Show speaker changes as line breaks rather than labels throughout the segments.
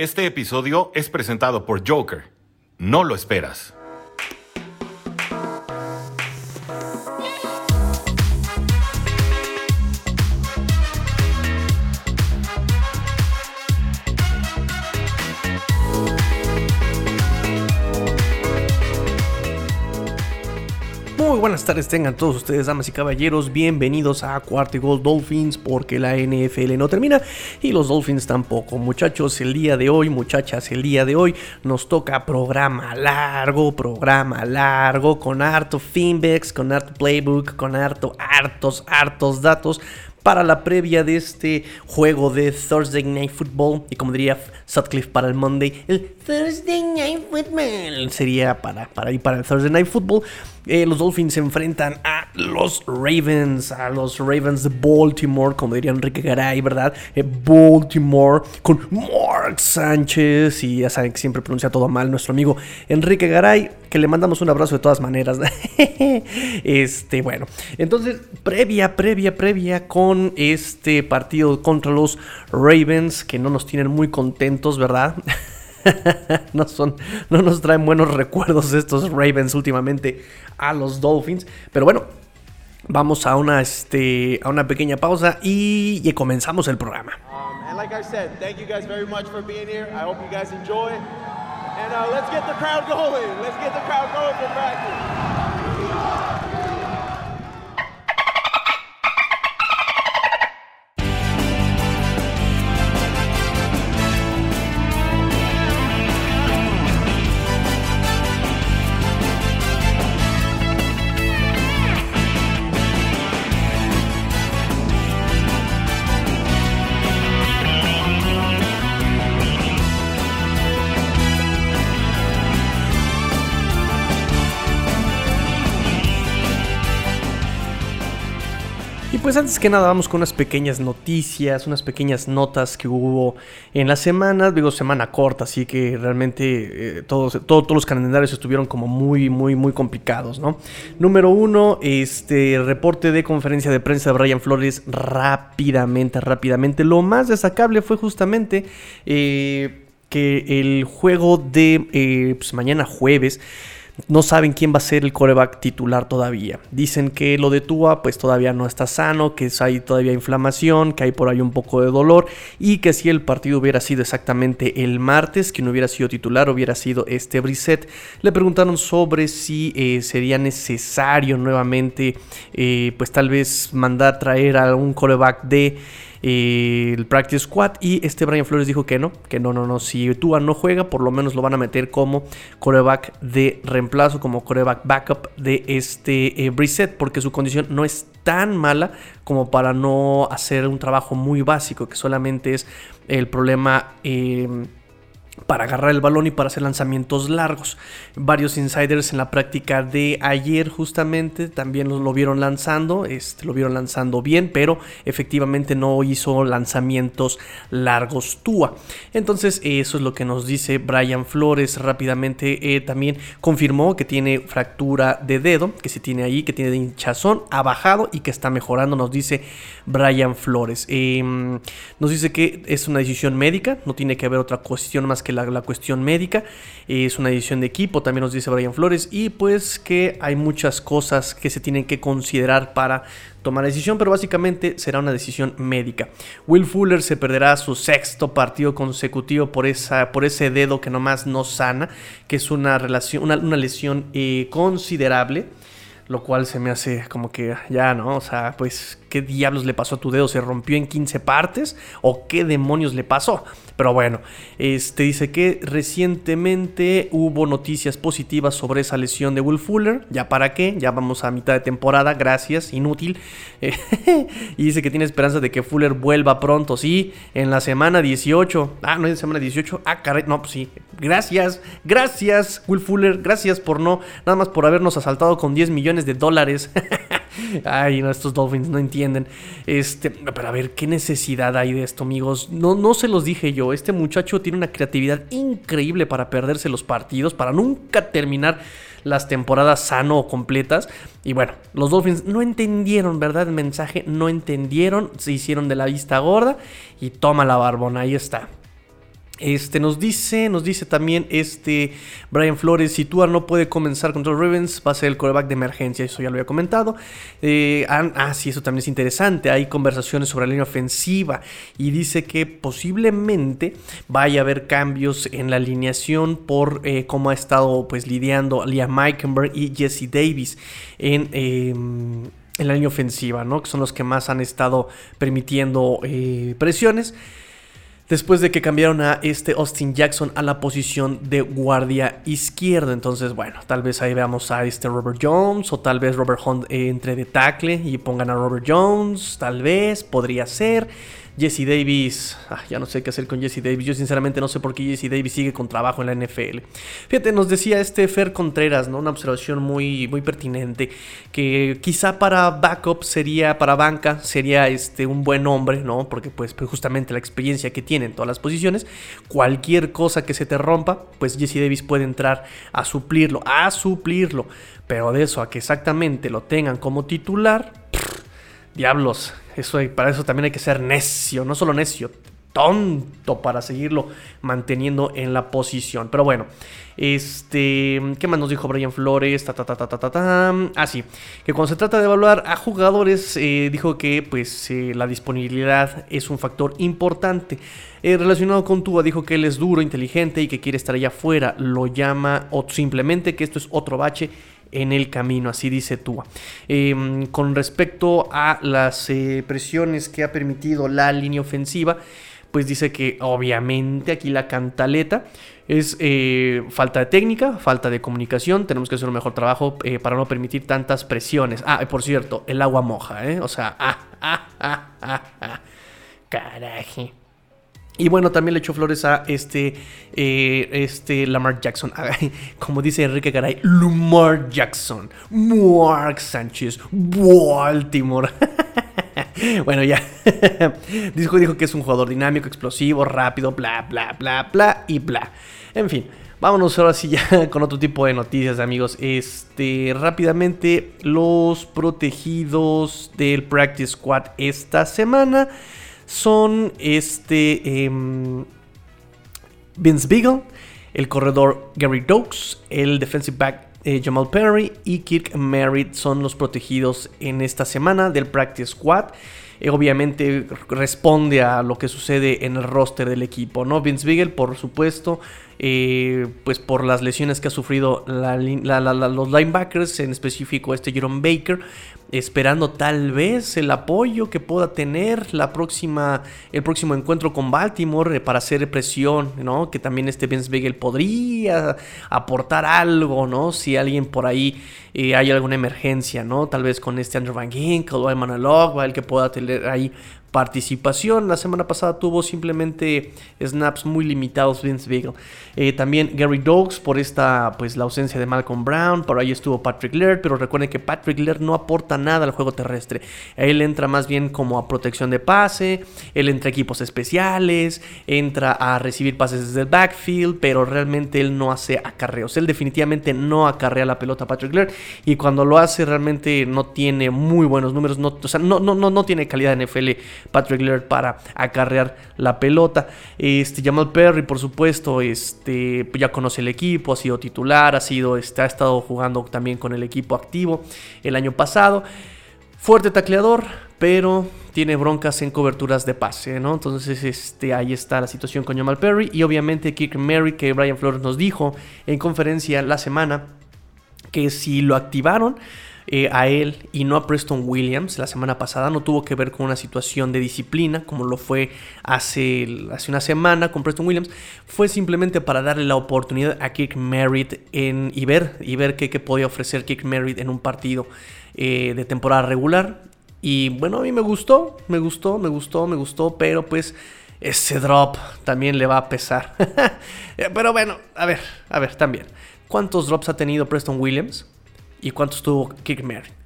Este episodio es presentado por Joker. No lo esperas.
Buenas tardes tengan todos ustedes, damas y caballeros, bienvenidos a Cuarto Gold Dolphins porque la NFL no termina y los Dolphins tampoco. Muchachos, el día de hoy, muchachas, el día de hoy nos toca programa largo, programa largo, con harto feedbacks, con harto playbook, con harto, hartos, hartos datos para la previa de este juego de Thursday Night Football. Y como diría Sutcliffe para el Monday, el Thursday Night Football sería para, para ir para el Thursday Night Football. Eh, los Dolphins se enfrentan a los Ravens, a los Ravens de Baltimore, como diría Enrique Garay, ¿verdad? Eh, Baltimore con Mark Sánchez. Y ya saben que siempre pronuncia todo mal nuestro amigo Enrique Garay, que le mandamos un abrazo de todas maneras. este, bueno, entonces, previa, previa, previa con este partido contra los Ravens, que no nos tienen muy contentos, ¿verdad? no, son, no nos traen buenos recuerdos estos Ravens últimamente a los Dolphins. Pero bueno, vamos a una, este, a una pequeña pausa y, y comenzamos el programa.
Um, and like I said, thank you guys very much for being here. I hope you guys enjoy. And uh, let's get the crowd going. Let's get the crowd going for practice.
Pues antes que nada vamos con unas pequeñas noticias, unas pequeñas notas que hubo en la semana, digo semana corta, así que realmente eh, todos, todo- todos los calendarios estuvieron como muy, muy, muy complicados, ¿no? Número uno, este reporte de conferencia de prensa de Brian Flores rápidamente, rápidamente. Lo más destacable fue justamente eh, que el juego de eh, pues, mañana jueves no saben quién va a ser el coreback titular todavía. Dicen que lo de Tua pues todavía no está sano, que hay todavía inflamación, que hay por ahí un poco de dolor y que si el partido hubiera sido exactamente el martes, que no hubiera sido titular, hubiera sido este Brissett. Le preguntaron sobre si eh, sería necesario nuevamente eh, pues tal vez mandar traer a un coreback de eh, el practice squad y este Brian Flores dijo que no, que no, no, no, si Tua no juega por lo menos lo van a meter como coreback de reemplazo, como coreback backup de este eh, Brissett porque su condición no es tan mala como para no hacer un trabajo muy básico que solamente es el problema eh, para agarrar el balón y para hacer lanzamientos largos. Varios insiders en la práctica de ayer justamente también lo, lo vieron lanzando, este, lo vieron lanzando bien, pero efectivamente no hizo lanzamientos largos Tua. Entonces eso es lo que nos dice Brian Flores rápidamente. eh, también confirmó que tiene fractura de dedo, que se tiene ahí, que tiene hinchazón, ha bajado y que está mejorando, nos dice Brian Flores. Eh, nos dice que es una decisión médica, no tiene que haber otra cuestión más que la, cuestión médica. Es una decisión de equipo, también nos dice Brian Flores. Y pues que hay muchas cosas que se tienen que considerar para tomar la decisión, pero básicamente será una decisión médica. Will Fuller se perderá su sexto partido consecutivo por, esa, por ese dedo que nomás no sana, que es una, una lesión eh, considerable. Lo cual se me hace como que ya, ¿no? O sea, pues, ¿qué diablos le pasó a tu dedo? ¿Se rompió en 15 partes? ¿O qué demonios le pasó? Pero bueno, este dice que recientemente hubo noticias positivas sobre esa lesión de Will Fuller. ¿Ya para qué? Ya vamos a mitad de temporada, gracias, inútil. Y dice que tiene esperanza de que Fuller vuelva pronto, sí, en la semana 18. Ah, no es en semana 18. Ah, caray, no, pues sí. Gracias, gracias, Will Fuller, gracias por no, nada más por habernos asaltado con 10 millones de dólares. Ay, no, estos Dolphins no entienden. Este, pero a ver, ¿qué necesidad hay de esto, amigos? No, no se los dije yo. Este muchacho tiene una creatividad increíble para perderse los partidos, para nunca terminar las temporadas sano o completas. Y bueno, los Dolphins no entendieron, ¿verdad? El mensaje, no entendieron, se hicieron de la vista gorda y toma la barbona, ahí está. Este nos dice, nos dice también este Brian Flores, si Tua no puede comenzar contra los Ravens, va a ser el coreback de emergencia, eso ya lo había comentado. Eh, ah, sí, eso también es interesante, hay conversaciones sobre la línea ofensiva y dice que posiblemente vaya a haber cambios en la alineación por eh, cómo ha estado pues lidiando Liam Meikenberg y Jesse Davis en... Em, en la línea ofensiva, ¿no? Que son los que más han estado permitiendo eh, presiones después de que cambiaron a este Austin Jackson a la posición de guardia izquierdo. Entonces, bueno, tal vez ahí veamos a este Robert Jones o tal vez Robert Hunt entre de tackle y pongan a Robert Jones, tal vez, podría ser. Jesse Davis, ah, ya no sé qué hacer con Jesse Davis. Yo sinceramente no sé por qué Jesse Davis sigue con trabajo en la NFL. Fíjate, nos decía este Fer Contreras, ¿no? Una observación muy, muy pertinente. Que quizá para backup sería, para banca, sería este, un buen hombre, ¿no? Porque pues, pues justamente la experiencia que tiene en todas las posiciones. Cualquier cosa que se te rompa, pues Jesse Davis puede entrar a suplirlo, a suplirlo. Pero de eso a que exactamente lo tengan como titular, diablos, eso, para eso también hay que ser necio, no solo necio, tonto para seguirlo manteniendo en la posición. Pero bueno, este, ¿qué más nos dijo Brian Flores? Ta, ta, ta, ta, ta, ta. Ah, sí, que cuando se trata de evaluar a jugadores, eh, dijo que pues eh, la disponibilidad es un factor importante. Eh, relacionado con Tua, dijo que él es duro, inteligente y que quiere estar allá afuera. Lo llama o simplemente que esto es otro bache en el camino, así dice Tua. Em, con respecto a las eh, presiones que ha permitido la línea ofensiva, pues dice que obviamente aquí la cantaleta es eh, falta de técnica, falta de comunicación, tenemos que hacer un mejor trabajo eh, para no permitir tantas presiones. Ah, por cierto, el agua moja, ¿eh? O sea, ah, ah, ah, ah, ah. Caraje. Y bueno, también le echó flores a este, eh, este Lamar Jackson. Como dice Enrique Garay, Lamar Jackson. Mark Sánchez. Baltimore. bueno, ya. dijo, dijo que es un jugador dinámico, explosivo, rápido, bla, bla, bla, bla y bla. En fin. Vámonos ahora sí ya con otro tipo de noticias, amigos. Este, rápidamente, los protegidos del Practice Squad esta semana son este em, Vince Beagle, el corredor Gary Dokes, el defensive back eh, Jamal Perry y Kirk Merritt son los protegidos en esta semana del Practice Squad. Eh, obviamente responde a lo que sucede en el roster del equipo, ¿no? Vince Beagle, por supuesto, eh, pues por las lesiones que ha sufrido los linebackers, en específico este Jerome Baker, esperando tal vez el apoyo que pueda tener la próxima, el próximo encuentro con Baltimore eh, para hacer presión, ¿no? Que también este Vince Beagle podría aportar algo, ¿no? Si alguien por ahí eh, hay alguna emergencia, ¿no? Tal vez con este Andrew Van Ginkel o Emmanuel el que pueda tener ahí participación. La semana pasada tuvo simplemente snaps muy limitados Vince Beagle. Eh, también Gary Dogs por esta, pues la ausencia de Malcolm Brown. Por ahí estuvo Patrick Laird, pero recuerden que Patrick Laird no aporta nada al juego terrestre. Él entra más bien como a protección de pase, él entra a equipos especiales, entra a recibir pases desde el backfield, pero realmente él no hace acarreos. Él definitivamente no acarrea la pelota a Patrick Laird y cuando lo hace realmente no tiene muy buenos números, no, o sea, no, no, no, no tiene calidad en NFL Patrick Laird para acarrear la pelota. Este, Jamal Perry, por supuesto, este, ya conoce el equipo, ha sido titular, ha, sido, este, ha estado jugando también con el equipo activo el año pasado. Fuerte tacleador, pero tiene broncas en coberturas de pase, ¿no? Entonces, este, ahí está la situación con Jamal Perry. Y obviamente Kirk Mary, que Brian Flores nos dijo en conferencia la semana, que si lo activaron, eh, a él y no a Preston Williams la semana pasada. No tuvo que ver con una situación de disciplina como lo fue hace, hace una semana con Preston Williams. Fue simplemente para darle la oportunidad a Kirk Merritt en, y ver, y ver qué, podía ofrecer Kirk Merritt en un partido eh, de temporada regular. Y bueno, a mí me gustó, me gustó, me gustó, me gustó, pero pues ese drop también le va a pesar. pero bueno, a ver, a ver, también. ¿Cuántos drops ha tenido Preston Williams? ¿Y cuántos tuvo Kick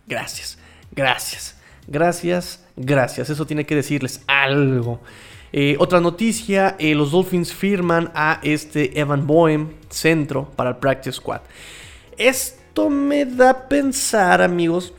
Gracias, gracias, gracias, gracias. Eso tiene que decirles algo. Eh, otra noticia, eh, los Dolphins firman a este Evan Boehm, centro para el Practice Squad. Esto me da a pensar, amigos,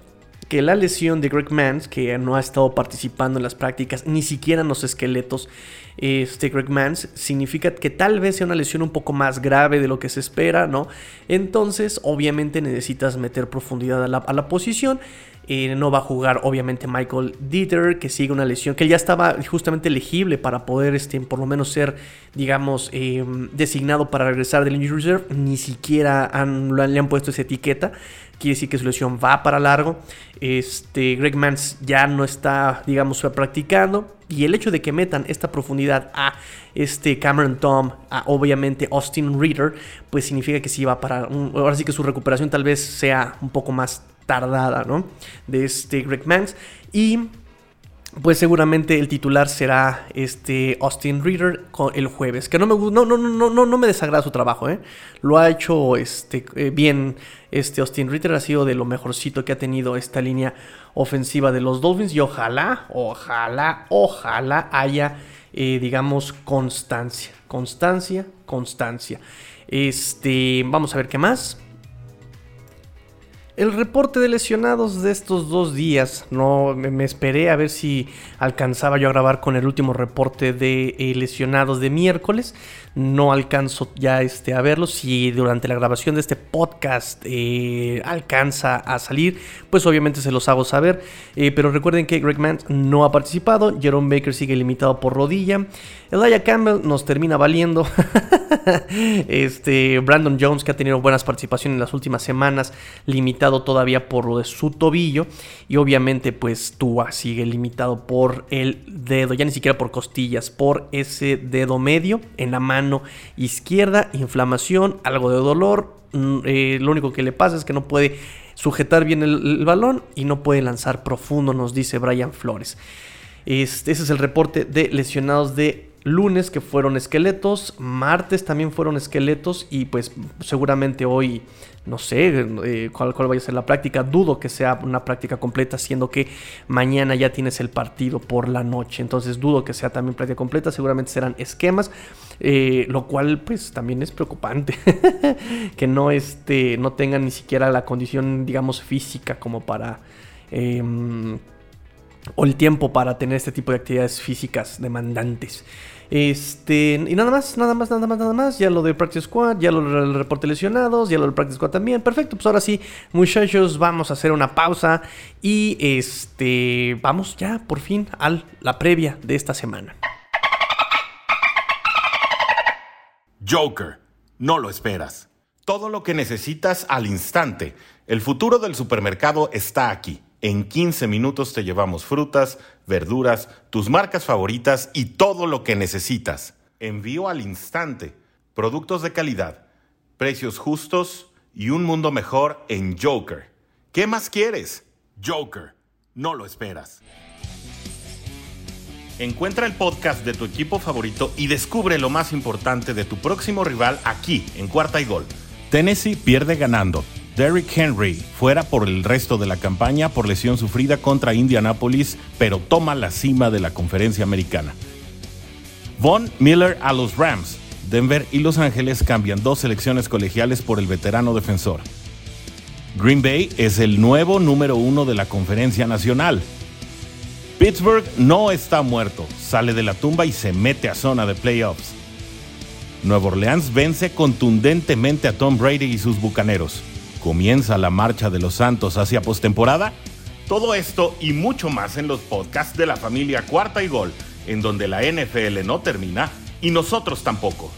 que la lesión de Greg Mans, que no ha estado participando en las prácticas, ni siquiera en los esqueletos, este Greg Mans, significa que tal vez sea una lesión un poco más grave de lo que se espera, ¿no? Entonces, obviamente necesitas meter profundidad a la, posición. Eh, no va a jugar obviamente Michael Dieter, que sigue una lesión, que ya estaba justamente elegible para poder, este, por lo menos ser, digamos, em, designado para regresar del Injury Reserve. Ni siquiera le han puesto esa etiqueta quiere decir que su lesión va para largo. Este, Greg Mans ya no está, digamos, practicando. Y el hecho de que metan esta profundidad a este Cameron Tom, a obviamente Austin Reader, pues significa que sí va para. ahora sí que su recuperación tal vez sea un poco más tardada, ¿no? De este Greg Mans. Y pues seguramente el titular será este Austin Reader el jueves. Que no me no, no, no, no, no me desagrada su trabajo, ¿eh? Lo ha hecho este, eh, bien. Este Austin Reader ha sido de lo mejorcito que ha tenido esta línea ofensiva de los Dolphins. Y ojalá, ojalá, ojalá haya, eh, digamos, constancia. Constancia, constancia. Este, vamos a ver qué más. El reporte de lesionados de estos dos días, no me, esperé a ver si alcanzaba yo a grabar con el último reporte de eh, lesionados de miércoles. No alcanzo ya este, a verlo. Si durante la grabación de este podcast eh, alcanza a salir, pues obviamente se los hago saber. Eh, pero recuerden que Greg Mans no ha participado. Jerome Baker sigue limitado por rodilla. Elijah Campbell nos termina valiendo. este Brandon Jones, que ha tenido buenas participaciones en las últimas semanas, limitado todavía por lo de su tobillo. Y obviamente, pues Tua sigue limitado por el dedo, ya ni siquiera por costillas, por ese dedo medio en la mano izquierda. Inflamación, algo de dolor. Mm, eh, lo único que le pasa es que no puede sujetar bien el, balón y no puede lanzar profundo, nos dice Brian Flores. Este, ese es el reporte de lesionados de lunes que fueron esqueletos, martes también fueron esqueletos y pues seguramente hoy no sé eh, cuál, cuál, vaya a ser la práctica, dudo que sea una práctica completa siendo que mañana ya tienes el partido por la noche, entonces dudo que sea también práctica completa, seguramente serán esquemas, eh, lo cual pues también es preocupante. Que no, este, no tengan ni siquiera la condición digamos física como para... Em, o el tiempo para tener este tipo de actividades físicas demandantes. Este, y nada más, nada más, nada más, nada más. Ya lo de Practice Squad, ya lo del reporte lesionados, ya lo del Practice Squad también. Perfecto, pues ahora sí, muchachos, vamos a hacer una pausa y este, vamos ya por fin a la previa de esta semana.
Joker, no lo esperas. Todo lo que necesitas al instante. El futuro del supermercado está aquí. En 15 minutos te llevamos frutas, verduras, tus marcas favoritas y todo lo que necesitas. Envío al instante. Productos de calidad, precios justos y un mundo mejor en Joker. ¿Qué más quieres? Joker, no lo esperas. Encuentra el podcast de tu equipo favorito y descubre lo más importante de tu próximo rival aquí, en Cuarta y Gol. Tennessee pierde ganando. Derrick Henry fuera por el resto de la campaña por lesión sufrida contra Indianapolis, pero toma la cima de la conferencia americana. Von Miller a los Rams. Denver y Los Ángeles cambian dos selecciones colegiales por el veterano defensor. Green Bay es el nuevo número uno de la conferencia nacional. Pittsburgh no está muerto, sale de la tumba y se mete a zona de playoffs. Nueva Orleans vence contundentemente a Tom Brady y sus bucaneros comienza la marcha de los Santos hacia postemporada? Todo esto y mucho más en los podcasts de la familia Cuarta y Gol, en donde la NFL no termina y nosotros tampoco.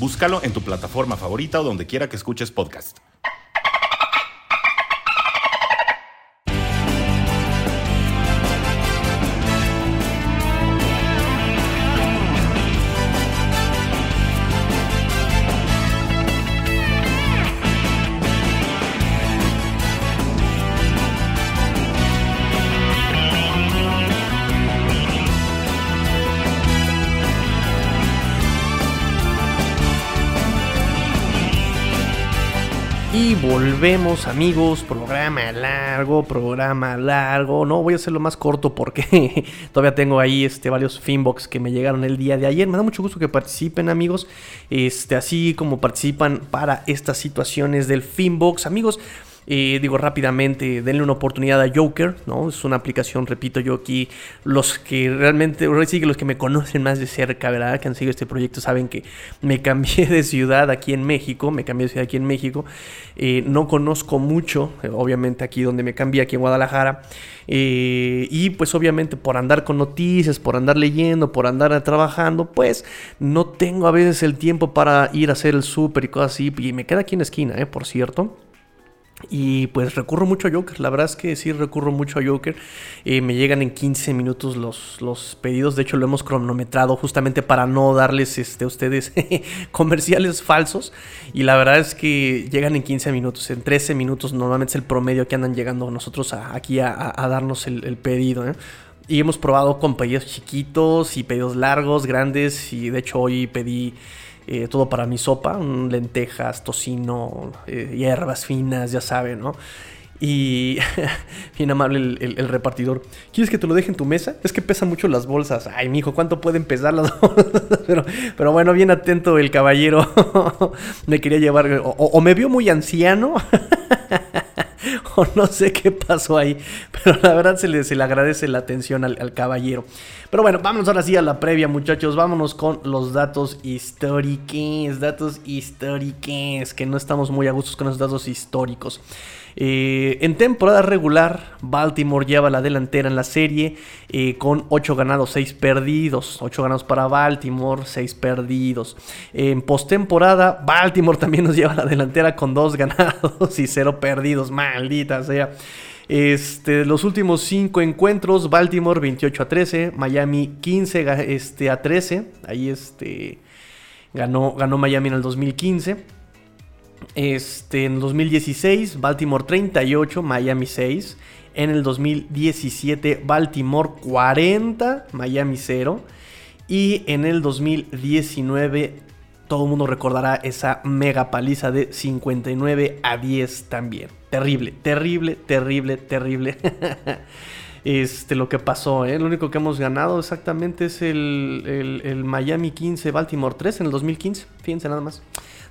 Búscalo en tu plataforma favorita o donde quiera que escuches podcast.
Volvemos amigos, programa largo, programa largo. No voy a hacerlo más corto porque todavía tengo ahí este, varios finbox que me llegaron el día de ayer. Me da mucho gusto que participen amigos, este, así como participan para estas situaciones del finbox. Amigos, Eh, digo rápidamente, denle una oportunidad a Joker, ¿no? Es una aplicación, repito yo aquí, los que realmente, sí los que me conocen más de cerca, ¿verdad? Que han seguido este proyecto saben que me cambié de ciudad aquí en México, me cambié de ciudad aquí en México, eh, no conozco mucho, eh, obviamente aquí donde me cambié, aquí en Guadalajara, y pues obviamente por andar con noticias, por andar leyendo, por andar trabajando, pues no tengo a veces el tiempo para ir a hacer el súper y cosas así, y me queda aquí en la esquina, ¿eh? Por cierto. Y pues recurro mucho a Joker, la verdad es que sí recurro mucho a Joker. Eh, me llegan en 15 minutos los, los pedidos, de hecho lo hemos cronometrado justamente para no darles este, a ustedes comerciales falsos. Y la verdad es que llegan en 15 minutos, en 13 minutos normalmente es el promedio que andan llegando nosotros aquí a, darnos el, pedido. ¿eh? Y hemos probado con pedidos chiquitos y pedidos largos, grandes. Y de hecho hoy pedí eh, todo para mi sopa, lentejas, tocino, eh, hierbas finas, ya saben, ¿no? Y bien amable el, repartidor. ¿Quieres que te lo deje en tu mesa? Es que pesan mucho las bolsas. Ay, mijo, ¿cuánto pueden pesar las bolsas? pero, pero bueno, bien atento el caballero. me quería llevar. o me vio muy anciano. o no sé qué pasó ahí, pero la verdad se le, se le agradece la atención al, caballero. Pero bueno, vámonos ahora sí a la previa, muchachos. Vámonos con los datos históricos. Datos históricos, que no estamos muy a gustos con los datos históricos. Eh, en temporada regular, Baltimore lleva la delantera en la serie eh, con 8 ganados, 6 perdidos. 8 ganados para Baltimore, 6 perdidos. En postemporada, Baltimore también nos lleva la delantera con 2 ganados y 0 perdidos. Maldita sea. Este, los últimos 5 encuentros, Baltimore 28 a 13, Miami 15 este, a 13. Ahí este, ganó, ganó Miami en el 2015. Este, en 2016, Baltimore 38, Miami 6. En el 2017, Baltimore 40, Miami 0. Y en el 2019, todo el mundo recordará esa mega paliza de 59 a 10 también. Terrible, terrible, terrible, terrible. este, lo que pasó. ¿eh? Lo único que hemos ganado exactamente es el, el Miami 15, Baltimore 3 en el 2015. Fíjense nada más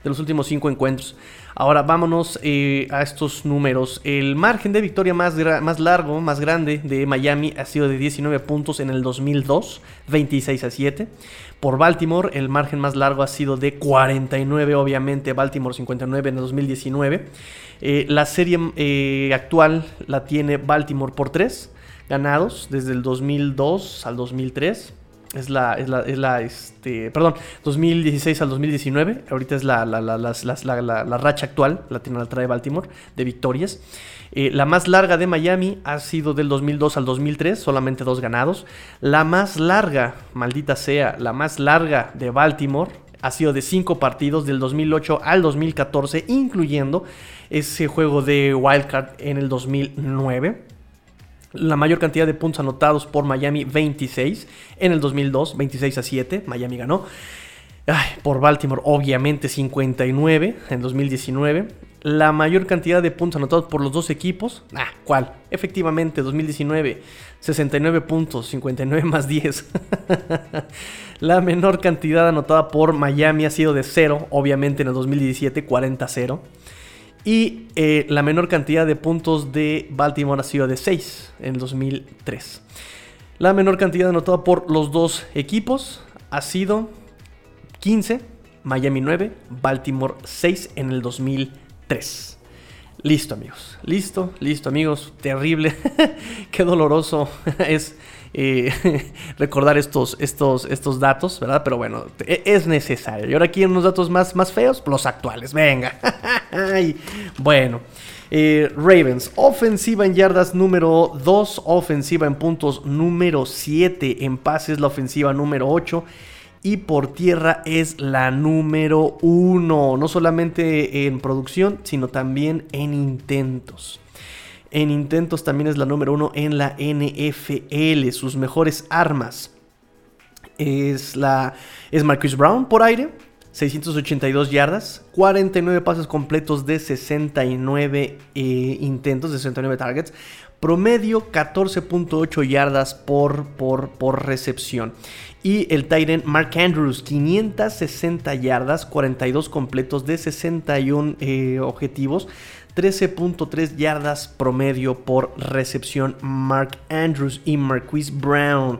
de los últimos cinco encuentros. Ahora vámonos eh, a estos números. El margen de victoria más, más largo, más grande de Miami ha sido de 19 puntos en el 2002, 26 a 7. Por Baltimore, el margen más largo ha sido de 49, obviamente Baltimore 59 en el 2019. Eh, la serie eh, actual la tiene Baltimore por 3 ganados desde el 2002 al 2003. Es la, es la, es la, este, perdón, 2016 al 2019. Ahorita es la, la, la racha actual, la tiene la trae Baltimore, de victorias. Eh, la más larga de Miami ha sido del 2002 al 2003, solamente dos ganados. La más larga, maldita sea, la más larga de Baltimore ha sido de cinco partidos del 2008 al 2014, incluyendo ese juego de Wildcard en el 2009. La mayor cantidad de puntos anotados por Miami, 26. En el 2002, 26 a 7, Miami ganó. por Baltimore, obviamente 59 en 2019. La mayor cantidad de puntos anotados por los dos equipos. Ah, ¿cuál? Efectivamente, 2019, 69 puntos, 59 más 10. la menor cantidad anotada por Miami ha sido de 0, obviamente en el 2017, 40 0. Y eh, la menor cantidad de puntos de Baltimore ha sido de 6 en 2003. La menor cantidad anotada por los dos equipos ha sido 15, Miami 9, Baltimore 6 en el 2003. Listo amigos, listo, listo amigos, terrible, qué doloroso es recordar estos, estos, estos datos, ¿verdad? Pero bueno, e, es necesario. Y ahora aquí unos datos más, más feos, los actuales, venga. bueno. Eh, Ravens, ofensiva en yardas número 2, ofensiva en puntos número 7, en pases la ofensiva número 8 y por tierra es la número 1, no solamente en producción, sino también en intentos. En intentos también es la número uno en la NFL. Sus mejores armas es, la, es Brown por aire, 682 yardas, 49 pases completos de 69 eh, intentos, de 69 targets, promedio 14.8 yardas por, por, por recepción. Y el Tyrant Mark Andrews, 560 yardas, 42 completos de 61 eh, objetivos, 13.3 yardas promedio por recepción Mark Andrews y Marquise Brown.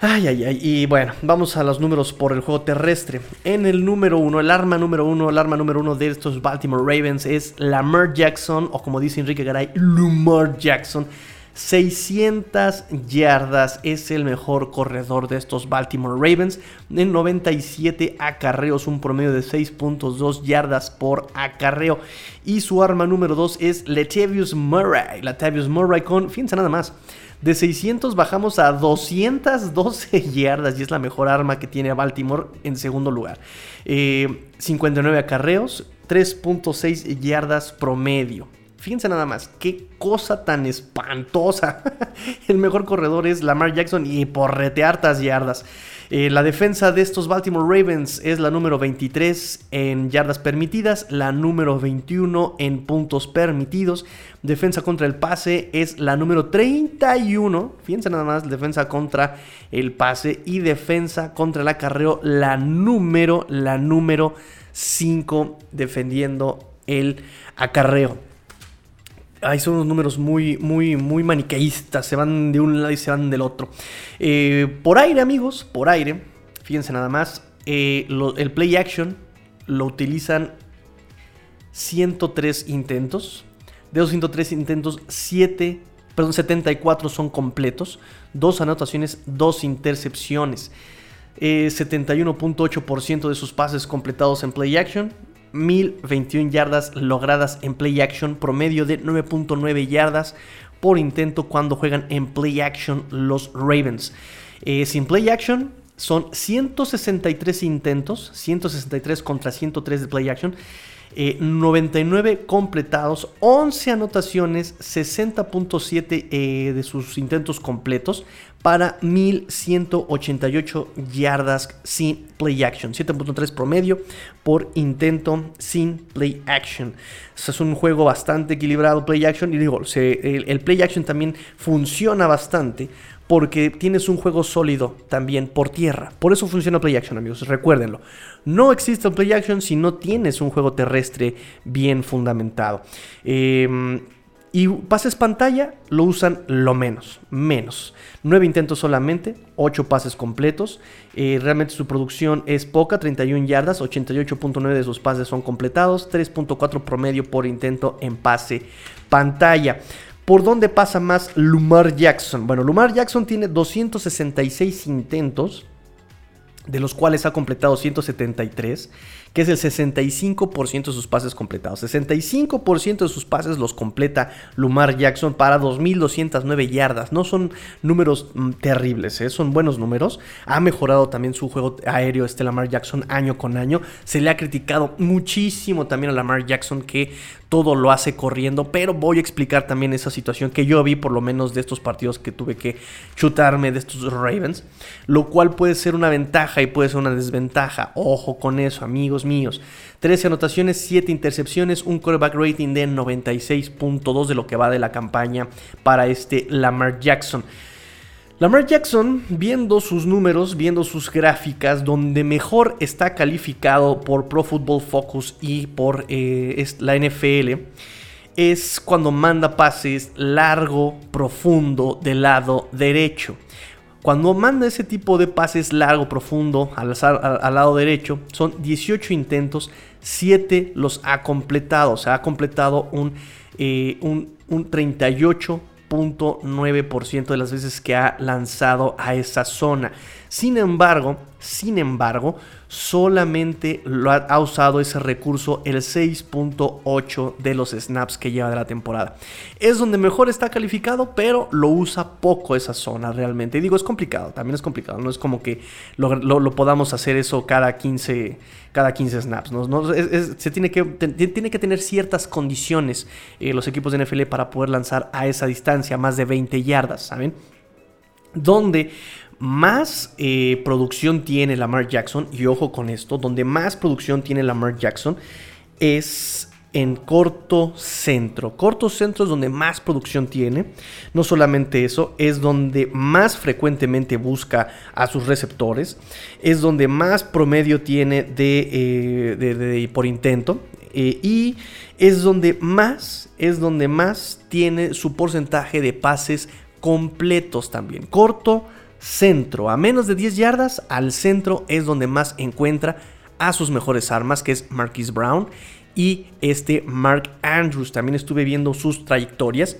Ay, ay, ay. Y bueno, vamos a los números por el juego terrestre. En el número uno, el arma número uno, el arma número uno de estos Baltimore Ravens es Lamar Jackson, o como dice Enrique Garay, Lamar Jackson. 600 yardas es el mejor corredor de estos Baltimore Ravens. En 97 acarreos, un promedio de 6.2 yardas por acarreo. Y su arma número 2 es Latavius Murray. Latavius Murray con, fíjense nada más, de 600 bajamos a 212 yardas y es la mejor arma que tiene Baltimore en segundo lugar. 59 eh, acarreos, 3.6 yardas promedio. Fíjense nada más, qué cosa tan espantosa. El mejor corredor es Lamar Jackson y porrete hartas yardas. Eh, la defensa de estos Baltimore Ravens es la número 23 en yardas permitidas, la número 21 en puntos permitidos. Defensa contra el pase es la número 31. Fíjense nada más, defensa contra el pase y defensa contra el acarreo, la número, la número 5 defendiendo el acarreo. Ahí son unos números muy, muy, muy maniqueístas. Se van de un lado y se van del otro. Eh, por aire, amigos, por aire. Fíjense nada más. Eh, el play action lo utilizan 103 intentos. De esos 103 intentos, 7, perdón, 74 son completos. Dos anotaciones, dos intercepciones. 71.8% eh, de sus pases completados en play action 1021 yardas logradas en play action, promedio de 9.9 yardas por intento cuando juegan en play action los Ravens. Eh, sin play action son 163 intentos, 163 contra 103 de play action. 99 eh, completados, 11 anotaciones, 60.7 eh, de sus intentos completos para 1188 yardas sin play action, 7.3 promedio por intento sin play action. es un juego bastante equilibrado play action y digo, el play action también funciona bastante porque tienes un juego sólido también por tierra. Por eso funciona Play Action, amigos, recuérdenlo. No existe Play Action si no tienes un juego terrestre bien fundamentado. Em, y pases pantalla lo usan lo menos, menos. Nueve intentos solamente, 8 pases completos. Eh, realmente su producción es poca, 31 yardas, 88.9 de sus pases son completados, 3.4 promedio por intento en pase pantalla. ¿Por dónde pasa más Lumar Jackson? Bueno, Lumar Jackson tiene 266 intentos, de los cuales ha completado 173 que es el 65% de sus pases completados. 65% de sus pases los completa Lumar Jackson para 2.209 yardas. No son números mm, terribles, ¿eh? son buenos números. Ha mejorado también su juego aéreo este Lamar Jackson año con año. Se le ha criticado muchísimo también a Lamar Jackson que todo lo hace corriendo, pero voy a explicar también esa situación que yo vi por lo menos de estos partidos que tuve que chutarme de estos Ravens, lo cual puede ser una ventaja y puede ser una desventaja. Ojo con eso, amigos míos. 13 anotaciones, 7 intercepciones, un quarterback rating de 96.2 de lo que va de la campaña para este Lamar Jackson. Lamar Jackson, viendo sus números, viendo sus gráficas, donde mejor está calificado por Pro Football Focus y por eh, la NFL, es cuando manda pases largo, profundo, del lado derecho. Cuando manda ese tipo de pases largo, profundo, al, al, lado derecho, son 18 intentos, 7 los ha completado. O sea, ha completado un, eh, un, un 38.9% de las veces que ha lanzado a esa zona. Sin embargo, sin embargo, solamente lo ha, usado ese recurso el 6.8 de los snaps que lleva de la temporada. Es donde mejor está calificado, pero lo usa poco esa zona realmente. Y digo, es complicado, también es complicado. No es como que lo, podamos hacer eso cada 15, cada 15 snaps. ¿no? se tiene, que, que tener ciertas condiciones eh, los equipos de NFL para poder lanzar a esa distancia, más de 20 yardas, ¿saben? Donde más eh, producción tiene Lamar Jackson, y ojo con esto, donde más producción tiene Lamar Jackson es en corto centro. Corto centro es donde más producción tiene. No solamente eso, es donde más frecuentemente busca a sus receptores. Es donde más promedio tiene de, eh, por intento. eh, y es donde más, es donde más tiene su porcentaje de pases completos también. Corto, centro, a menos de 10 yardas, al centro es donde más encuentra a sus mejores armas, que es Marquis Brown y este Mark Andrews. También estuve viendo sus trayectorias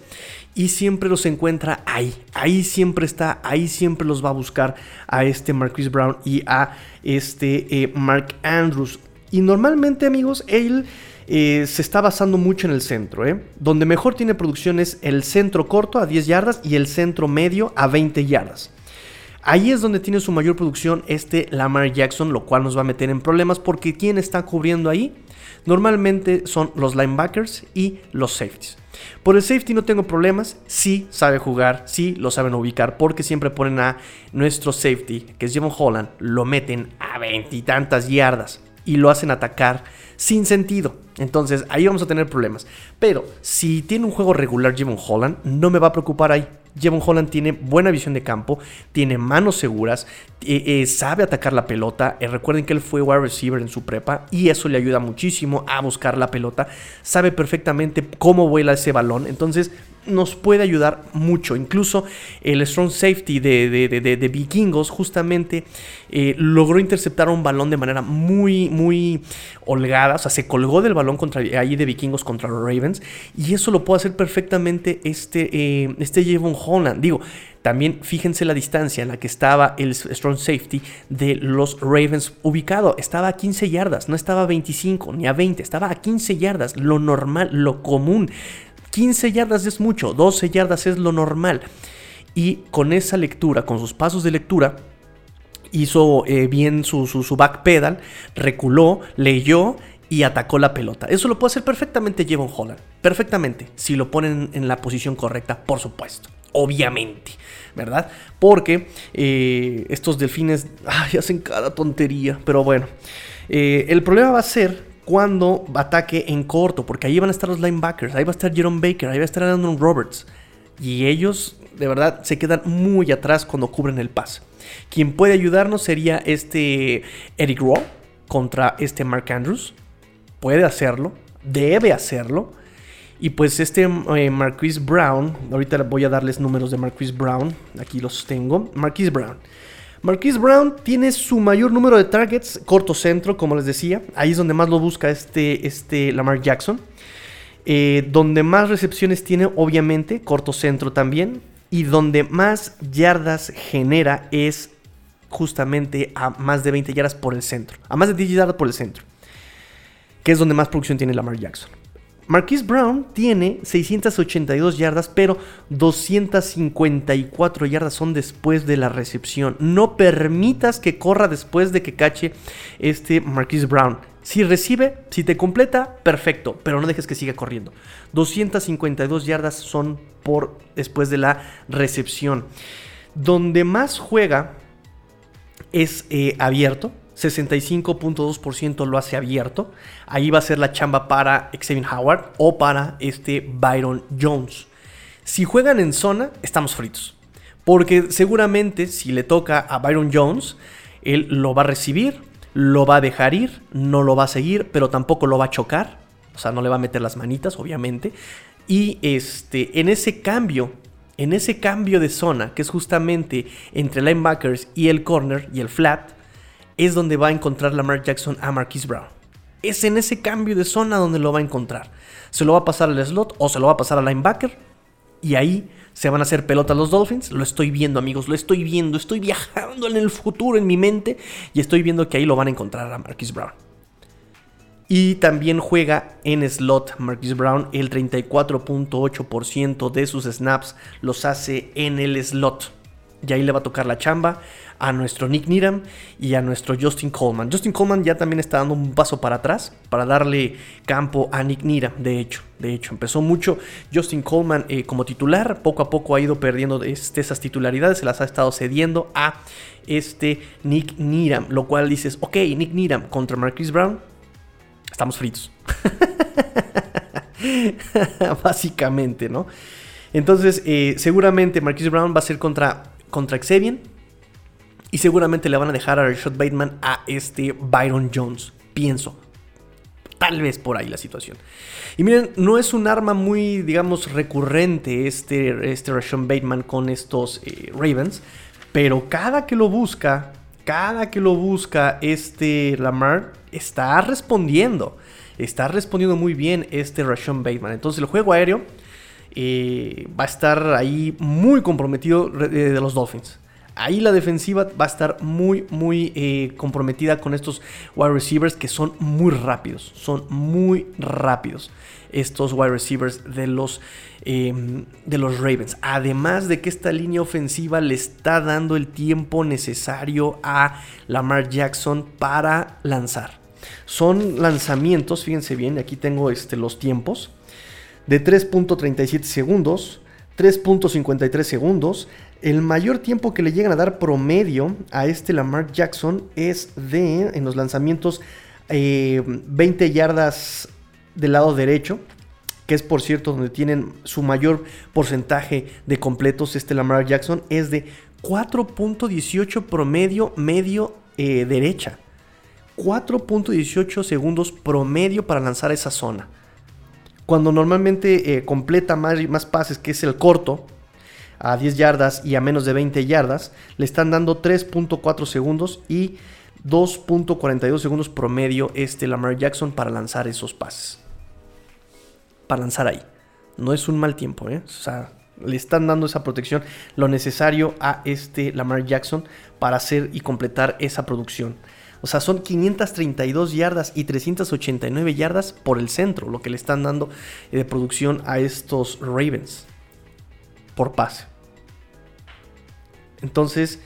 y siempre los encuentra ahí. Ahí siempre está, ahí siempre los va a buscar a este Marquis Brown y a este eh, Mark Andrews. Y normalmente, amigos, él eh, se está basando mucho en el centro. ¿eh? Donde mejor tiene producción es el centro corto a 10 yardas y el centro medio a 20 yardas. Ahí es donde tiene su mayor producción este Lamar Jackson, lo cual nos va a meter en problemas porque ¿quién está cubriendo ahí? Normalmente son los linebackers y los safeties. Por el safety no tengo problemas, sí sabe jugar, sí lo saben ubicar, porque siempre ponen a nuestro safety, que es Jevon Holland, lo meten a veintitantas yardas y lo hacen atacar sin sentido. Entonces ahí vamos a tener problemas. Pero si tiene un juego regular Jevon Holland, no me va a preocupar ahí. Jevon Holland tiene buena visión de campo, tiene manos seguras, eh, eh, sabe atacar la pelota. Eh, recuerden que él fue wide receiver en su prepa y eso le ayuda muchísimo a buscar la pelota. Sabe perfectamente cómo vuela ese balón. Entonces nos puede ayudar mucho. Incluso el strong safety de, vikingos justamente logró interceptar un balón de manera muy, muy holgada. O sea, se colgó del balón contra, ahí de vikingos contra los Ravens. Y eso lo puede hacer perfectamente este, este Holland. Digo, también fíjense la distancia en la que estaba el strong safety de los Ravens ubicado. Estaba a 15 yardas, no estaba a 25 ni a 20, estaba a 15 yardas, lo normal, lo común. 15 yardas es mucho, 12 yardas es lo normal. Y con esa lectura, con sus pasos de lectura, hizo eh, bien su, su, su backpedal, reculó, leyó y atacó la pelota. Eso lo puede hacer perfectamente Jevon Holland. Perfectamente. Si lo ponen en la posición correcta, por supuesto. Obviamente. ¿Verdad? Porque eh, estos delfines hacen cada tontería. Pero bueno. Eh, el problema va a ser cuando ataque en corto. Porque ahí van a estar los linebackers. Ahí va a estar Jerome Baker. Ahí va a estar Andrew Roberts. Y ellos, de verdad, se quedan muy atrás cuando cubren el pase. Quien puede ayudarnos sería este Eric Rowe contra este Mark Andrews puede hacerlo, debe hacerlo. Y pues este eh, Marquise Brown, ahorita voy a darles números de Marquise Brown, aquí los tengo. Marquise Brown. Marquise Brown tiene su mayor número de targets, corto centro, como les decía. Ahí es donde más lo busca este, este Lamar Jackson. Eh, donde más recepciones tiene, obviamente, corto centro también. Y donde más yardas genera es justamente a más de 20 yardas por el centro. A más de 10 yardas por el centro que es donde más producción tiene Lamar Jackson. Marquise Brown tiene 682 yardas, pero 254 yardas son después de la recepción. No permitas que corra después de que cache este Marquise Brown. Si recibe, si te completa, perfecto, pero no dejes que siga corriendo. 252 yardas son por después de la recepción. Donde más juega es eh, abierto, 65.2% lo hace abierto. Ahí va a ser la chamba para Xavier Howard o para este Byron Jones. Si juegan en zona, estamos fritos. Porque seguramente si le toca a Byron Jones, él lo va a recibir, lo va a dejar ir, no lo va a seguir, pero tampoco lo va a chocar. O sea, no le va a meter las manitas, obviamente. Y este, en ese cambio, en ese cambio de zona, que es justamente entre linebackers y el corner y el flat, es donde va a encontrar Lamar Jackson a Marquise Brown. Es en ese cambio de zona donde lo va a encontrar. Se lo va a pasar al slot o se lo va a pasar al linebacker. Y ahí se van a hacer pelota los Dolphins. Lo estoy viendo, amigos. Lo estoy viendo. Estoy viajando en el futuro en mi mente. Y estoy viendo que ahí lo van a encontrar a Marquise Brown. Y también juega en slot Marquise Brown. El 34.8% de sus snaps los hace en el slot. Y ahí le va a tocar la chamba a nuestro Nick Needham y a nuestro Justin Coleman. Justin Coleman ya también está dando un paso para atrás para darle campo a Nick Needham. De hecho, de hecho, empezó mucho Justin Coleman eh, como titular. Poco a poco ha ido perdiendo este, esas titularidades, se las ha estado cediendo a este Nick Needham. Lo cual dices, ok, Nick Needham contra Marquise Brown, estamos fritos. Básicamente, ¿no? Entonces, eh, seguramente Marquise Brown va a ser contra, contra Xavier y seguramente le van a dejar a Rashad Bateman a este Byron Jones. Pienso. tal vez por ahí la situación. Y miren, no es un arma muy, digamos, recurrente este, este Rashon Bateman con estos eh, Ravens, pero cada que lo busca, cada que lo busca este Lamar, está respondiendo. Está respondiendo muy bien este Rashon Bateman. Entonces el juego aéreo eh, va a estar ahí muy comprometido de los Dolphins. Ahí la defensiva va a estar muy, muy eh, comprometida con estos wide receivers que son muy rápidos. Son muy rápidos estos wide receivers de los, em, de los Ravens. Además de que esta línea ofensiva le está dando el tiempo necesario a Lamar Jackson para lanzar. Son lanzamientos, fíjense bien, aquí tengo este, los tiempos, de 3.37 segundos, 3.53 segundos, el mayor tiempo que le llegan a dar promedio a este Lamar Jackson es de, en los lanzamientos, 20 eh, yardas del lado derecho, que es por cierto donde tienen su mayor porcentaje de completos este Lamar Jackson, es de 4.18 promedio medio eh, derecha. 4.18 segundos promedio para lanzar esa zona. Cuando normalmente eh, completa más, pases, que es el corto, a 10 yardas y a menos de 20 yardas, le están dando 3.4 segundos y 2.42 segundos promedio este Lamar Jackson para lanzar esos pases. Para lanzar ahí. No es un mal tiempo, ¿eh? O sea, le están dando esa protección, lo necesario a este Lamar Jackson para hacer y completar esa producción. O sea, son 532 yardas y 389 yardas por el centro, lo que le están dando de producción a estos Ravens por pase. Entonces,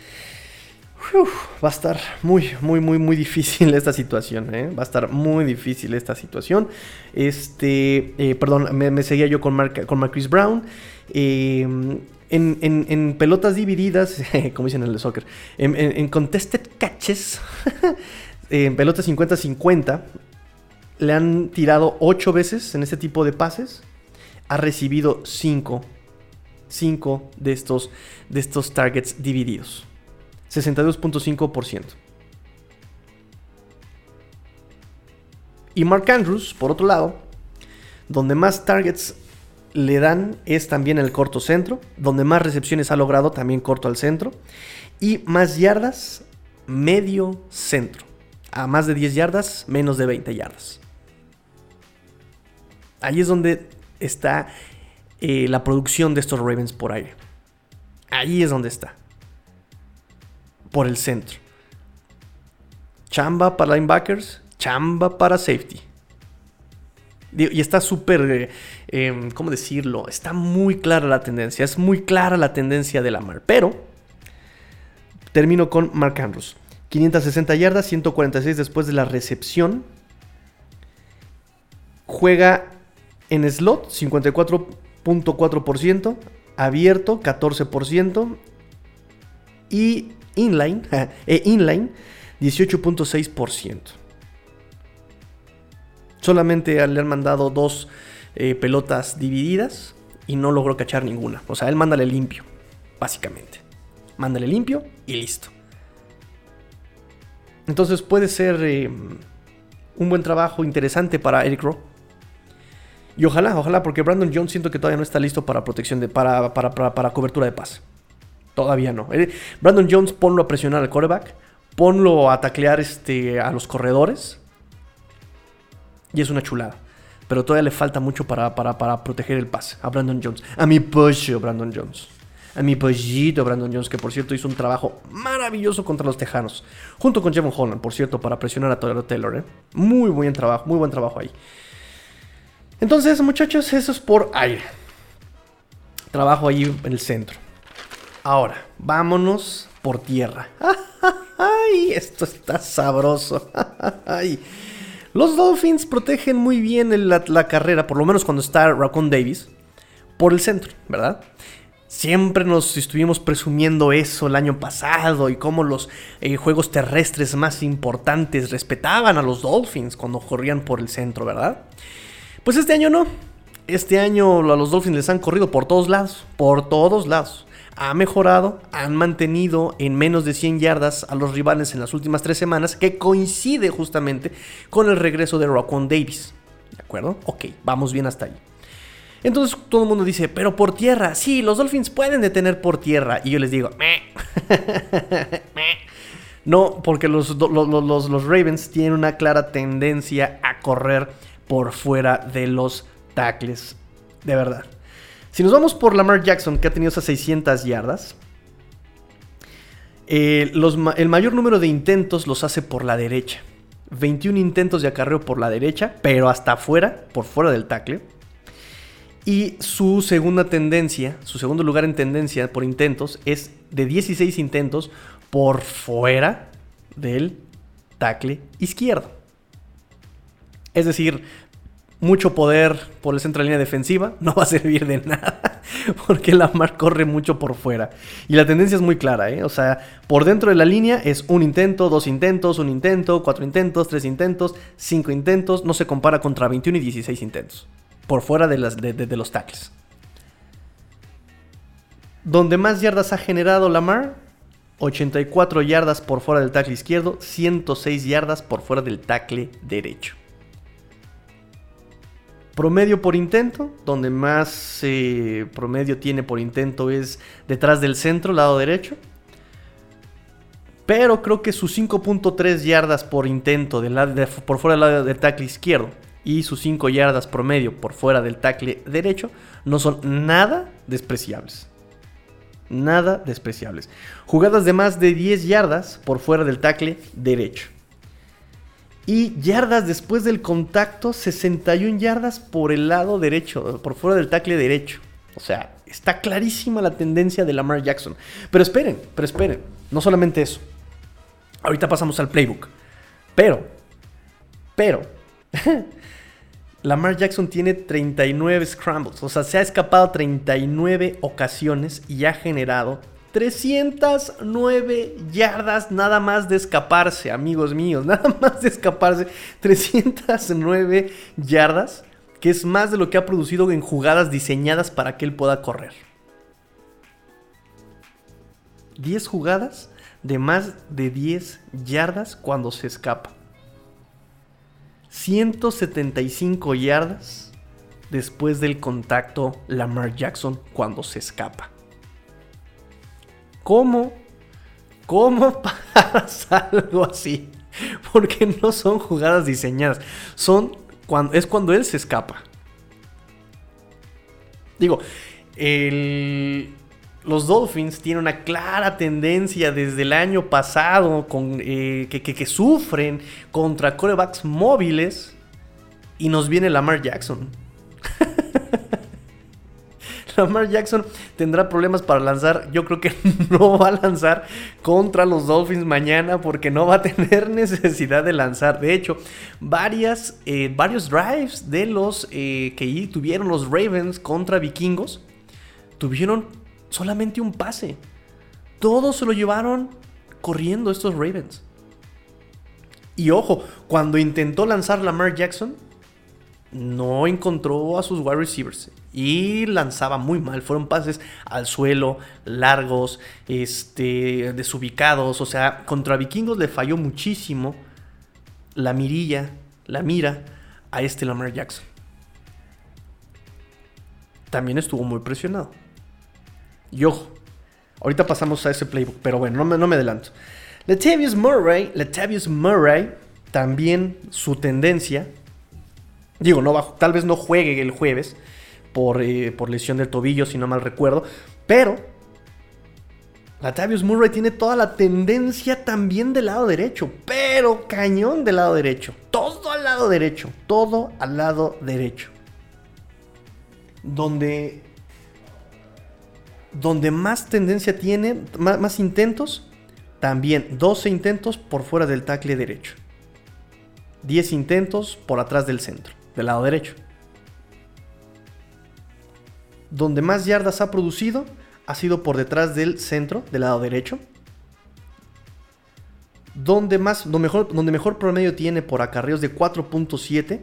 va a estar muy, muy, muy, muy difícil esta situación. ¿eh? Va a estar muy difícil esta situación. Este, eh, perdón, me, seguía yo con, con Marcus Brown. En, pelotas divididas, como dicen en el soccer, en, contested catches, en pelotas 50-50, le han tirado 8 veces en este tipo de pases. Ha recibido 5 5 de estos, de estos targets divididos. 62.5%. Y Mark Andrews, por otro lado, donde más targets le dan es también el corto centro, donde más recepciones ha logrado también corto al centro, y más yardas, medio centro. A más de 10 yardas, menos de 20 yardas. Ahí es donde está eh, la producción de estos Ravens por aire. Ahí es donde está. Por el centro. Chamba para linebackers, chamba para safety. Y está súper, eh, em, ¿cómo decirlo? Está muy clara la tendencia. Es muy clara la tendencia de Lamar. Pero termino con Mark Andrews. 560 yardas, 146 después de la recepción. Juega en slot, 54 0.4%, abierto 14% y inline, e inline 18.6%. Solamente le han mandado dos eh, pelotas divididas y no logró cachar ninguna. O sea, él mándale limpio, básicamente. Mándale limpio y listo. Entonces puede ser eh, un buen trabajo interesante para Eric Rowe. Y ojalá, ojalá, porque Brandon Jones siento que todavía no está listo para protección de, para, para, cobertura de paz. Todavía no. Eh, Brandon Jones, ponlo a presionar al quarterback. Ponlo a taclear este, a los corredores. Y es una chulada. Pero todavía le falta mucho para, para, proteger el pase a Brandon Jones. A mi pollo, Brandon Jones. A mi pollito, Brandon Jones, que por cierto hizo un trabajo maravilloso contra los Tejanos. Junto con Jevon Holland, por cierto, para presionar a Taylor. ¿eh? Muy buen trabajo, muy buen trabajo ahí. Entonces, muchachos, eso es por aire. Trabajo ahí en el centro. Ahora, vámonos por tierra. ¡Ay! Esto está sabroso. Los Dolphins protegen muy bien la, carrera, por lo menos cuando está Raccoon Davis, por el centro, ¿verdad? Siempre nos estuvimos presumiendo eso el año pasado y cómo los eh, juegos terrestres más importantes respetaban a los Dolphins cuando corrían por el centro, ¿verdad? Pues este año no. Este año a los Dolphins les han corrido por todos lados. Por todos lados. Ha mejorado, han mantenido en menos de 100 yardas a los rivales en las últimas tres semanas, que coincide justamente con el regreso de Rockwell Davis. ¿De acuerdo? Ok, vamos bien hasta ahí. Entonces todo el mundo dice, pero por tierra, sí, los Dolphins pueden detener por tierra. Y yo les digo, no, porque los, los Ravens tienen una clara tendencia a correr por fuera de los tackles. De verdad. Si nos vamos por Lamar Jackson, que ha tenido esas 600 yardas, eh, el mayor número de intentos los hace por la derecha. 21 intentos de acarreo por la derecha, pero hasta afuera, por fuera del tackle. Y su segunda tendencia, su segundo lugar en tendencia por intentos es de 16 intentos por fuera del tackle izquierdo. Es decir, mucho poder por el centro de línea defensiva no va a servir de nada porque Lamar corre mucho por fuera. Y la tendencia es muy clara, ¿eh? O sea, por dentro de la línea es un intento, dos intentos, un intento, cuatro intentos, tres intentos, cinco intentos. No se compara contra 21 y 16 intentos por fuera de, las, de los tackles. Donde más yardas ha generado Lamar, 84 yardas por fuera del tackle izquierdo, 106 yardas por fuera del tackle derecho. Promedio por intento, donde más eh, promedio tiene por intento es detrás del centro, lado derecho. Pero creo que sus 5.3 yardas por intento por fuera del lado del tackle izquierdo y sus 5 yardas promedio por fuera del tackle derecho no son nada despreciables. Nada despreciables. Jugadas de más de 10 yardas por fuera del tackle derecho. Y yardas después del contacto, 61 yardas por el lado derecho, por fuera del tackle derecho. O sea, está clarísima la tendencia de Lamar Jackson. Pero esperen, pero esperen. No solamente eso. Ahorita pasamos al playbook. Pero, pero, Lamar Jackson tiene 39 scrambles. O sea, se ha escapado 39 ocasiones y ha generado 309 yardas nada más de escaparse, amigos míos. Nada más de escaparse. 309 yardas, que es más de lo que ha producido en jugadas diseñadas para que él pueda correr. 10 jugadas de más de 10 yardas cuando se escapa. 175 yardas después del contacto Lamar Jackson cuando se escapa. ¿Cómo? ¿Cómo pasa algo así? Porque no son jugadas diseñadas. Son cuando, es cuando él se escapa. Digo, los Dolphins tienen una clara tendencia desde el año pasado con, eh, que, que, sufren contra corebacks móviles y nos viene Lamar Jackson. Lamar Jackson tendrá problemas para lanzar. Yo creo que no va a lanzar contra los Dolphins mañana porque no va a tener necesidad de lanzar. De hecho, varias, eh, varios drives de los eh, que tuvieron los Ravens contra Vikingos tuvieron solamente un pase. Todos se lo llevaron corriendo estos Ravens. Y ojo, cuando intentó lanzar Lamar Jackson, no encontró a sus wide receivers y lanzaba muy mal. Fueron pases al suelo, largos, este, desubicados. O sea, contra Vikingos le falló muchísimo la mirilla, la mira a este Lamar Jackson. También estuvo muy presionado. Y ojo, ahorita pasamos a ese playbook, pero bueno, no me, no me adelanto. Latavius Murray, Latavius Murray, también su tendencia Digo, no tal vez no juegue el jueves por, eh, por lesión del tobillo, si no mal recuerdo. Pero Latavius Murray tiene toda la tendencia también del lado derecho. Pero cañón del lado derecho. Todo al lado derecho. Todo al lado derecho. Donde. Donde más tendencia tiene, más, más intentos, también 12 intentos por fuera del tackle derecho. 10 intentos por atrás del centro del lado derecho. Donde más yardas ha producido ha sido por detrás del centro, del lado derecho. Donde, más, donde, mejor, donde mejor promedio tiene por acarreos de 4.7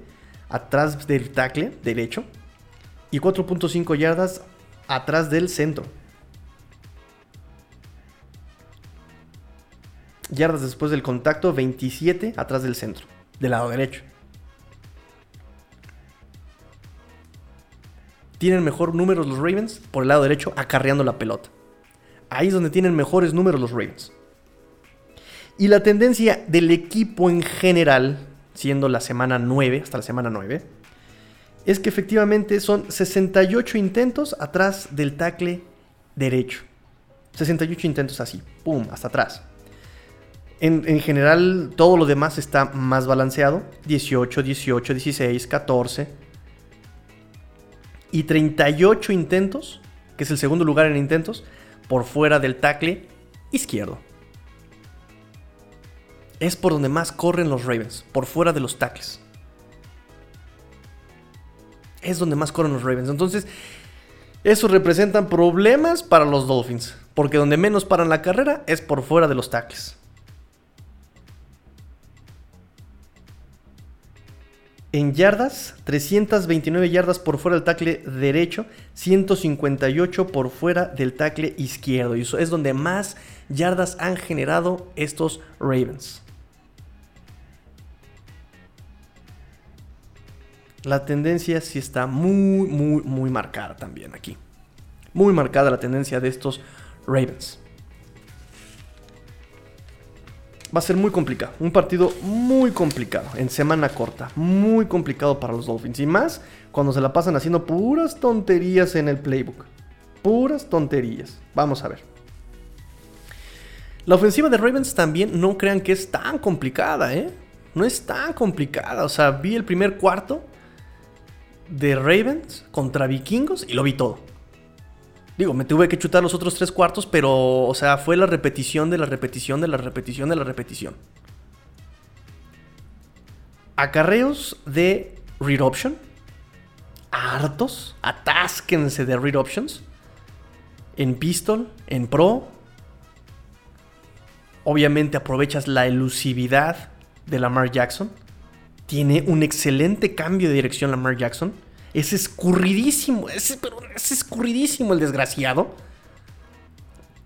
atrás del tackle derecho y 4.5 yardas atrás del centro. Yardas después del contacto, 27 atrás del centro, del lado derecho. Tienen mejor números los Ravens por el lado derecho acarreando la pelota. Ahí es donde tienen mejores números los Ravens. Y la tendencia del equipo en general, siendo la semana 9, hasta la semana 9, es que efectivamente son 68 intentos atrás del tackle derecho. 68 intentos así, pum, hasta atrás. En, general, todo lo demás está más balanceado. 18, 18, 16, 14. Y 38 intentos, que es el segundo lugar en intentos, por fuera del tackle izquierdo. Es por donde más corren los Ravens, por fuera de los tackles. Es donde más corren los Ravens. Entonces, eso representan problemas para los Dolphins. Porque donde menos paran la carrera es por fuera de los tackles. En yardas, 329 yardas por fuera del tackle derecho, 158 por fuera del tackle izquierdo. Y eso es donde más yardas han generado estos Ravens. La tendencia sí está muy, muy, muy marcada también aquí. Muy marcada la tendencia de estos Ravens va a ser muy complicado. Un partido muy complicado en semana corta. Muy complicado para los Dolphins. Y más cuando se la pasan haciendo puras tonterías en el playbook. Puras tonterías. Vamos a ver. La ofensiva de Ravens también no crean que es tan complicada, ¿eh? No es tan complicada. O sea, vi el primer cuarto de Ravens contra Vikingos y lo vi todo. Digo, me tuve que chutar los otros tres cuartos, pero, o sea, fue la repetición de la repetición de la repetición de la repetición. Acarreos de read option. Hartos. Atásquense de read options. En pistol, en pro. Obviamente aprovechas la elusividad de Lamar Jackson. Tiene un excelente cambio de dirección Lamar Jackson es escurridísimo, es, es escurridísimo el desgraciado.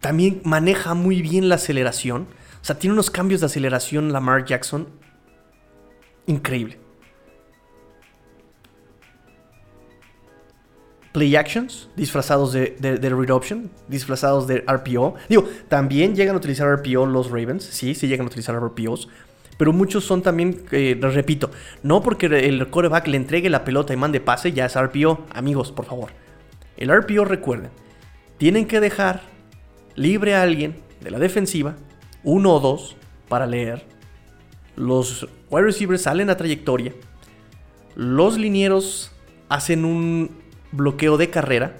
También maneja muy bien la aceleración. O sea, tiene unos cambios de aceleración Lamar Jackson. Increíble. Play actions, disfrazados de, de, option, disfrazados de RPO. Digo, también llegan a utilizar RPO los Ravens. Sí, sí llegan a utilizar RPOs pero muchos son también, eh, repito, no porque el coreback le entregue la pelota y mande pase, ya es RPO. Amigos, por favor. El RPO, recuerden, tienen que dejar libre a alguien de la defensiva, uno o dos, para leer. Los wide receivers salen a trayectoria. Los linieros hacen un bloqueo de carrera.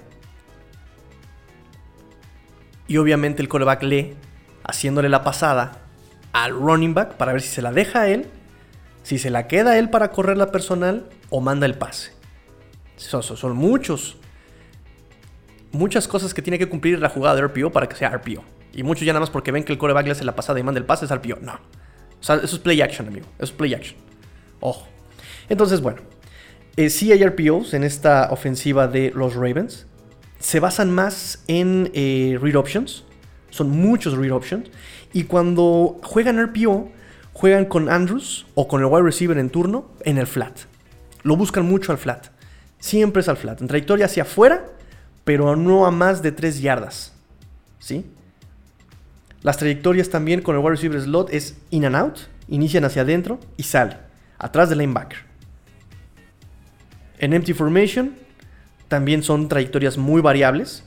Y obviamente el coreback lee, haciéndole la pasada al running back para ver si se la deja a él, si se la queda a él para correr la personal o manda el pase. Son, muchos. Muchas cosas que tiene que cumplir la jugada de RPO para que sea RPO. Y muchos ya nada más porque ven que el coreback le hace la pasada y manda el pase es RPO. No. O sea, eso es play action, amigo. Eso es play action. Ojo. Entonces, bueno. Eh, sí hay RPOs en esta ofensiva de los Ravens. Se basan más en eh, read options. Son muchos read options. Y cuando juegan RPO, juegan con Andrews o con el wide receiver en turno en el flat. Lo buscan mucho al flat. Siempre es al flat. En trayectoria hacia afuera, pero no a más de 3 yardas. ¿Sí? Las trayectorias también con el wide receiver slot es in and out. Inician hacia adentro y sale. Atrás del linebacker. En empty formation también son trayectorias muy variables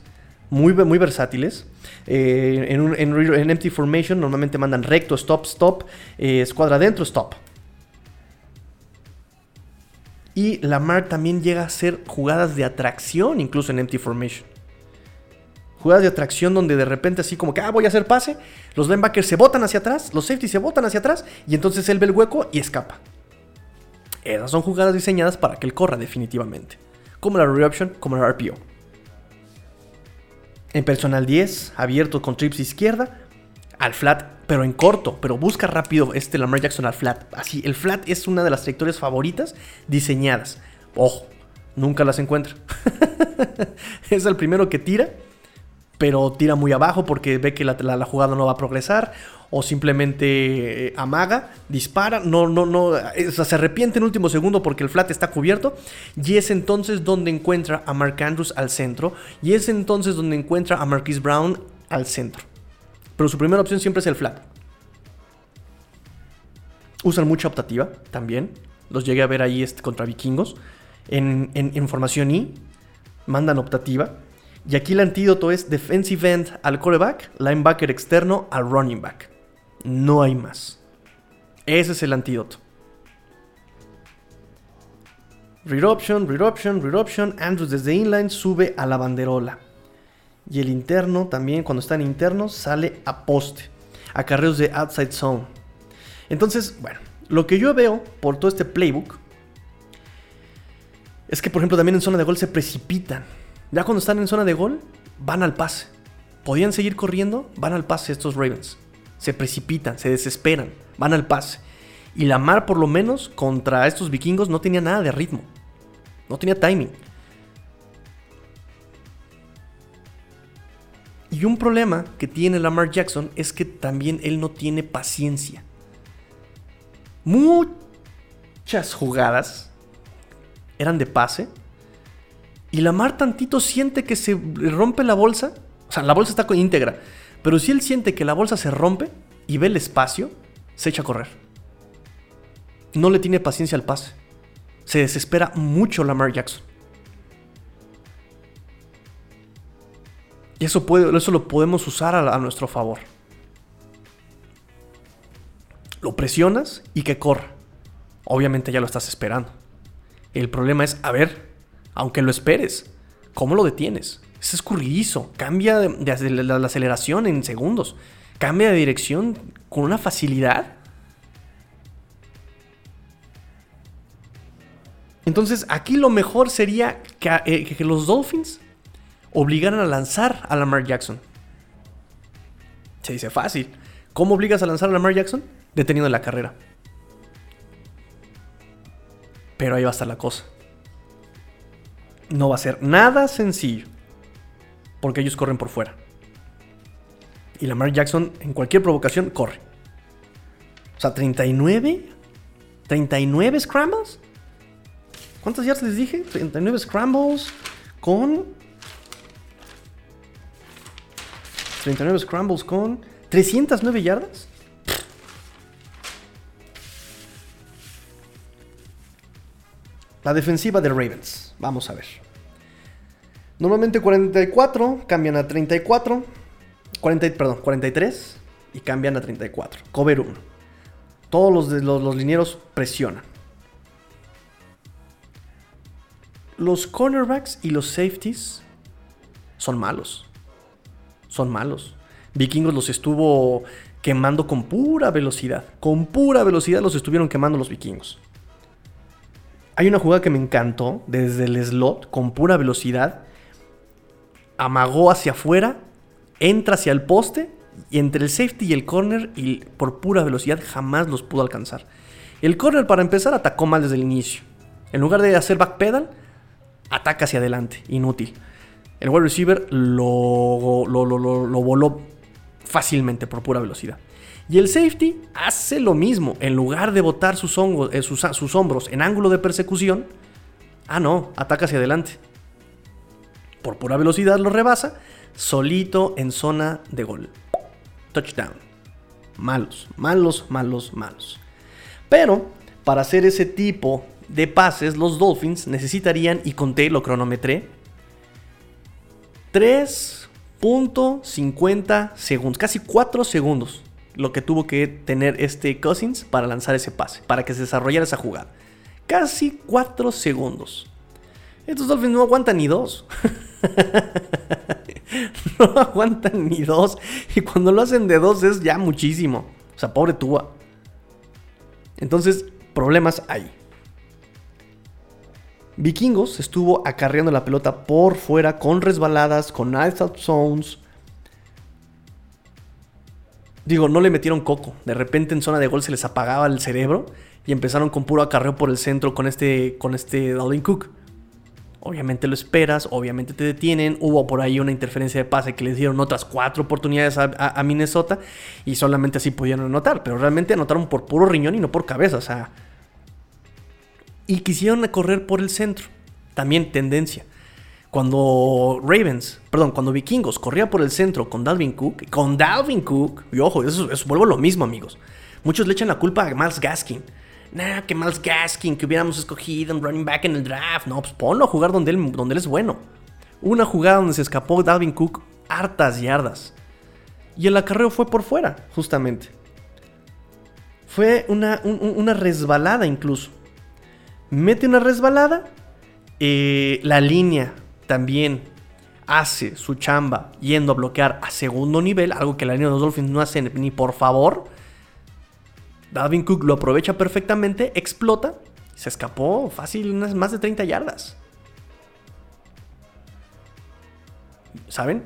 muy, versátiles. Eh, en, en, Empty Formation normalmente mandan recto, stop, stop, eh, escuadra adentro, stop. Y Lamar también llega a hacer jugadas de atracción, incluso en Empty Formation. Jugadas de atracción donde de repente así como que, ah, voy a hacer pase, los linebackers se botan hacia atrás, los safeties se botan hacia atrás y entonces él ve el hueco y escapa. Esas son jugadas diseñadas para que él corra definitivamente. Como la reoption, como la RPO. En personal 10, abierto con trips izquierda, al flat, pero en corto, pero busca rápido este Lamar Jackson al flat. Así, el flat es una de las trayectorias favoritas diseñadas. Ojo, nunca las encuentra. es el primero que tira, pero tira muy abajo porque ve que la, jugada no va a progresar. O simplemente eh, amaga, dispara, no, no, no, eh, se arrepiente en último segundo porque el flat está cubierto y es entonces donde encuentra a Mark Andrews al centro y es entonces donde encuentra a Marquise Brown al centro. Pero su primera opción siempre es el flat. Usan mucha optativa también. Los llegué a ver ahí este, contra vikingos. En, en, formación I, mandan optativa. Y aquí el antídoto es defensive end al coreback, linebacker externo al running back. No hay más. Ese es el antídoto. Read option, read. Andrews desde inline sube a la banderola. Y el interno también, cuando están internos, sale a poste. A carreos de outside zone. Entonces, bueno, lo que yo veo por todo este playbook es que, por ejemplo, también en zona de gol se precipitan. Ya cuando están en zona de gol, van al pase. Podían seguir corriendo, van al pase estos Ravens. Se precipitan, se desesperan, van al pase. Y la Mar, por lo menos, contra estos vikingos no tenía nada de ritmo. No tenía timing. Y un problema que tiene Lamar Jackson es que también él no tiene paciencia. Muchas jugadas eran de pase. Y Lamar tantito siente que se rompe la bolsa. O sea, la bolsa está íntegra. Pero si él siente que la bolsa se rompe y ve el espacio, se echa a correr. No le tiene paciencia al pase. Se desespera mucho Lamar Jackson. Y eso, eso lo podemos usar a, a nuestro favor. Lo presionas y que corra. Obviamente ya lo estás esperando. El problema es, a ver, aunque lo esperes, ¿cómo lo detienes? Es escurridizo, cambia de, la, aceleración en segundos, cambia de dirección con una facilidad. Entonces aquí lo mejor sería que, eh, que los Dolphins obligaran a lanzar a Lamar Jackson. Se dice fácil. ¿Cómo obligas a lanzar a Lamar Jackson? Deteniendo la carrera. Pero ahí va a estar la cosa. No va a ser nada sencillo. Porque ellos corren por fuera. Y Lamar Jackson en cualquier provocación corre. O sea, 39. 39 scrambles. ¿Cuántas yardas les dije? 39 scrambles con 39 scrambles con 309 yardas. La defensiva de Ravens. Vamos a ver. Normalmente 44, cambian a 34. 40, perdón, 43 y cambian a 34. Cover 1. Todos los, los, linieros presionan. Los cornerbacks y los safeties son malos son malos. Vikingos los estuvo quemando con pura velocidad. Con pura velocidad los estuvieron quemando los vikingos. Hay una jugada que me encantó desde el slot con pura velocidad. Amagó hacia afuera, entra hacia el poste y entre el safety y el corner y por pura velocidad jamás los pudo alcanzar. El corner para empezar atacó mal desde el inicio. En lugar de hacer backpedal, ataca hacia adelante, inútil. El wide receiver lo, lo, voló fácilmente por pura velocidad. Y el safety hace lo mismo. En lugar de botar sus, eh, sus, hombros en ángulo de persecución, ah, no, ataca hacia adelante. Por pura velocidad lo rebasa, solito en zona de gol. Touchdown. Malos, malos, malos, malos. Pero para hacer ese tipo de pases, los Dolphins necesitarían, y conté, lo cronometré, 3.50 segundos, casi 4 segundos lo que tuvo que tener este Cousins para lanzar ese pase, para que se desarrollara esa jugada. Casi 4 segundos. Estos Dolphins no aguantan ni dos. no aguantan ni dos. Y cuando lo hacen de dos es ya muchísimo. O sea, pobre Tua. Entonces, problemas hay. Vikingos estuvo acarreando la pelota por fuera con resbaladas, con outside zones. Digo, no le metieron coco. De repente en zona de gol se les apagaba el cerebro y empezaron con puro acarreo por el centro con este, con este Cook. Obviamente lo esperas, obviamente te detienen. Hubo por ahí una interferencia de pase que les dieron otras cuatro oportunidades a, Minnesota y solamente así pudieron anotar. Pero realmente anotaron por puro riñón y no por cabeza. O sea. Y quisieron correr por el centro. También tendencia. Cuando Ravens, perdón, cuando Vikingos corría por el centro con Dalvin Cook, con Dalvin Cook, y ojo, eso, eso vuelvo lo mismo, amigos. Muchos le echan la culpa a Miles Gaskin nah, que Miles Gaskin, que hubiéramos escogido un running back en el draft. No, pues ponlo a jugar donde él, donde él es bueno. Una jugada donde se escapó Dalvin Cook hartas yardas. Y el acarreo fue por fuera, justamente. Fue una, resbalada incluso. Mete una resbalada. Eh, la línea también hace su chamba yendo a bloquear a segundo nivel, algo que la línea de los Dolphins no hace ni por favor. Dalvin Cook lo aprovecha perfectamente, explota, se escapó fácil unas más de 30 yardas. ¿Saben?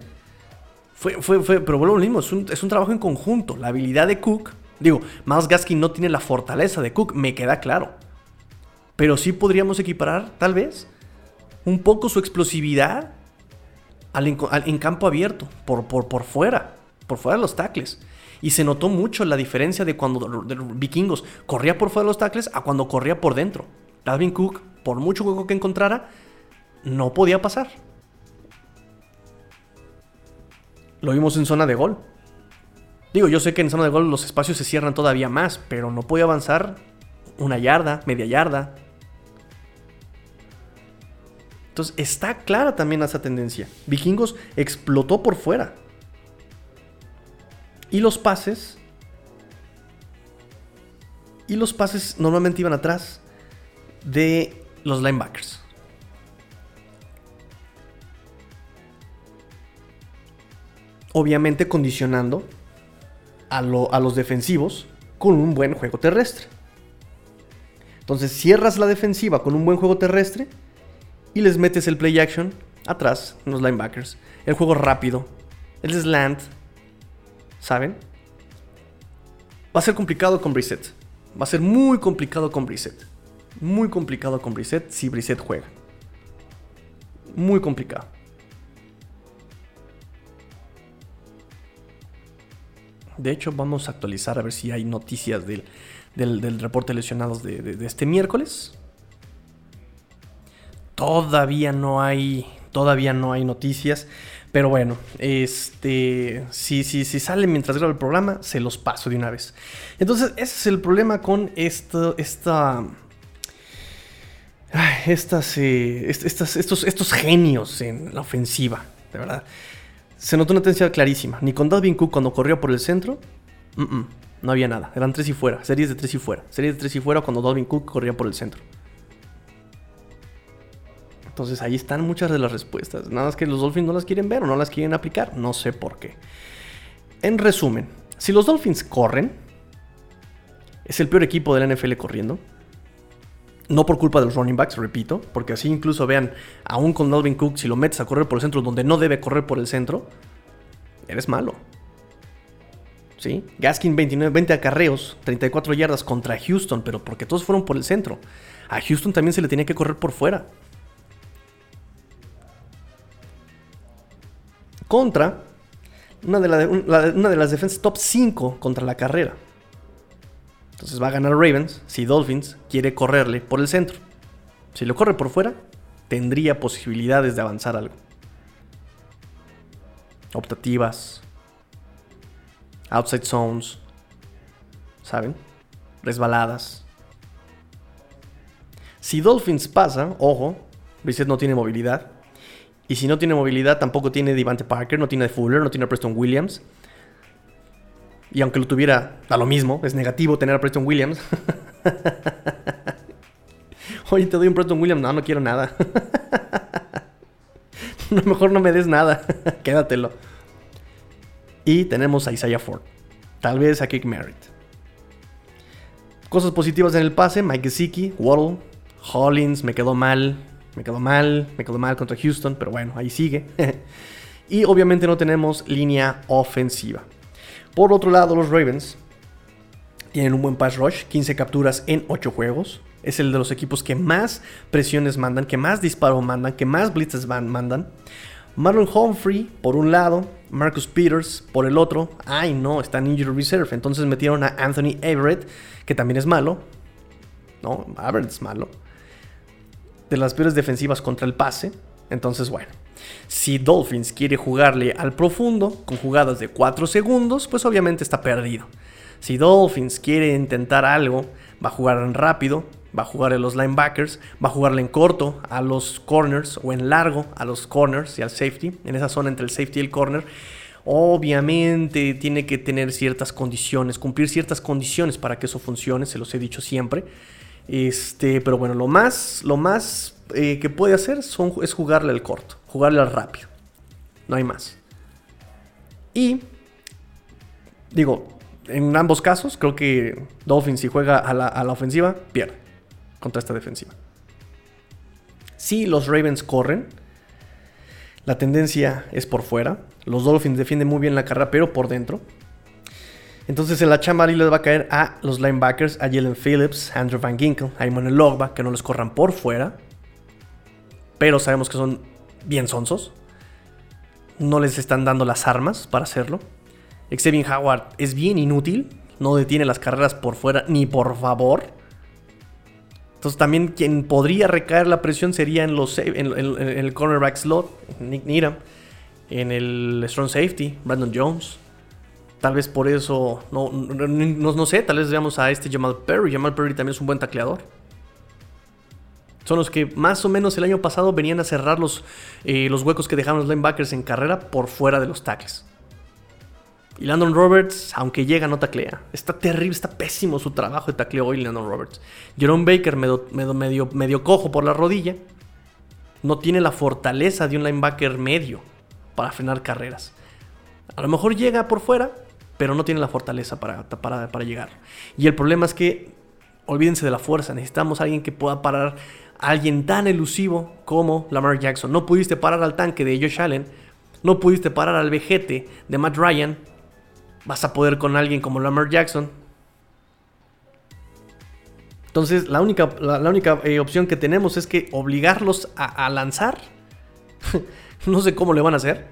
Fue, fue, fue, pero vuelvo lo mismo, es un, trabajo en conjunto. La habilidad de Cook, digo, Miles Gaskin no tiene la fortaleza de Cook, me queda claro. Pero sí podríamos equiparar, tal vez, un poco su explosividad en campo abierto, por, por, por fuera, por fuera de los tackles. Y se notó mucho la diferencia de cuando Vikingos corría por fuera de los tackles a cuando corría por dentro. Dalvin Cook, por mucho juego que encontrara, no podía pasar. Lo vimos en zona de gol. Digo, yo sé que en zona de gol los espacios se cierran todavía más, pero no podía avanzar una yarda, media yarda. Entonces está clara también esa tendencia. Vikingos explotó por fuera. Y los pases. Y los pases normalmente iban atrás de los linebackers. Obviamente condicionando a, a, los defensivos con un buen juego terrestre. Entonces cierras la defensiva con un buen juego terrestre y les metes el play action atrás, los linebackers. El juego rápido, el slant, ¿saben? Va a ser complicado con Brissett. Va a ser muy complicado con Brissett. Muy complicado con Brissett si Brissett juega. Muy complicado. De hecho, vamos a actualizar a ver si hay noticias del, reporte de lesionados de, este miércoles. Todavía no hay. Todavía no hay noticias. Pero bueno, este, si, si, si sale mientras grabo el programa, se los paso de una vez. Entonces, ese es el problema con esto, esta... Estas, eh, estos, estos genios en la ofensiva, de verdad. Se notó una tendencia clarísima. Ni con Dalvin Cook cuando corrió por el centro, no había nada. Eran tres y fuera, series de tres y fuera. Series de tres y fuera cuando Dalvin Cook corría por el centro. Entonces ahí están muchas de las respuestas. Nada más que los Dolphins no las quieren ver o no las quieren aplicar. No sé por qué. En resumen, si los Dolphins corren, es el peor equipo de la NFL corriendo. No por culpa de los running backs, repito, porque así incluso vean, aún con Dalvin Cook, si lo metes a correr por el centro donde no debe correr por el centro, eres malo. ¿Sí? Gaskin 29, 20 acarreos, 34 yardas contra Houston, pero porque todos fueron por el centro. A Houston también se le tenía que correr por fuera. Contra una de, una de las defensas top 5 contra la carrera. Entonces va a ganar Ravens si Dolphins quiere correrle por el centro. Si lo corre por fuera, tendría posibilidades de avanzar algo. Optativas, outside zones, ¿saben? Resbaladas. Si Dolphins pasa, ojo, Brissett no tiene movilidad, y si no tiene movilidad, tampoco tiene Devante Parker, no tiene Fuller, no tiene Preston Williams. Y aunque lo tuviera, da lo mismo, es negativo tener a Preston Williams. Oye, te doy un Preston Williams. No, no quiero nada. no, mejor no me des nada. Quédatelo. Y tenemos a Isaiah Ford. Tal vez a Kick Merritt. Cosas positivas en el pase: Mike Gesicki, Waddle, Hollins, me quedó mal. Me quedó mal, me quedó mal contra Houston, pero bueno, ahí sigue. y obviamente no tenemos línea ofensiva. Por otro lado, los Ravens Tienen un buen pass rush, 15 capturas en 8 juegos. Es el de los equipos que más presiones mandan, que más disparos mandan, que más blitzes mandan. Marlon Humphrey por un lado, Marcus Peters por el otro. Ay, no, está en injury reserve. Entonces metieron a Anthony Everett, que también es malo. No, Everett es malo. De las peores defensivas contra el pase. Entonces, bueno, si Dolphins quiere jugarle al profundo con jugadas de 4 segundos, pues obviamente está perdido. Si Dolphins quiere intentar algo, va a jugar en rápido, va a jugar en los linebackers, va a jugarle en corto a los corners o en largo a los corners y al safety, en esa zona entre el safety y el corner. Obviamente tiene que tener ciertas condiciones, cumplir ciertas condiciones para que eso funcione, se los he dicho siempre. Este, pero bueno, lo más, lo más eh, que puede hacer son, es jugarle al corto, jugarle al rápido. No hay más. Y digo, en ambos casos, creo que Dolphins si juega a la, a la ofensiva, pierde contra esta defensiva. Si los Ravens corren, la tendencia es por fuera. Los Dolphins defienden muy bien la carrera, pero por dentro. Entonces en la chamba les va a caer a los linebackers, a Jalen Phillips, Andrew Van Ginkel, a Emmanuel Logba, que no les corran por fuera. Pero sabemos que son bien sonsos. No les están dando las armas para hacerlo. Xavier Howard es bien inútil. No detiene las carreras por fuera ni por favor. Entonces también quien podría recaer la presión sería en, los, en, el cornerback slot, Nick Needham. En el strong safety, Brandon Jones. Tal vez por eso, no, no, sé, tal vez veamos a este Jamal Perry. Jamal Perry también es un buen tacleador. Son los que más o menos el año pasado venían a cerrar los, eh, los huecos que dejaron los linebackers en carrera por fuera de los tackles. Y Landon Roberts, aunque llega, no taclea. Está terrible, está pésimo su trabajo de tacleo hoy, Landon Roberts. Jerome Baker, medio, medio, medio cojo por la rodilla, no tiene la fortaleza de un linebacker medio para frenar carreras. A lo mejor llega por fuera, pero no tiene la fortaleza para, para, para llegar. Y el problema es que, olvídense de la fuerza, necesitamos a alguien que pueda parar a alguien tan elusivo como Lamar Jackson. No pudiste parar al tanque de Josh Allen, no pudiste parar al vejete de Matt Ryan, vas a poder con alguien como Lamar Jackson. Entonces, la única, la, única eh, opción que tenemos es que obligarlos a, lanzar. no sé cómo le van a hacer.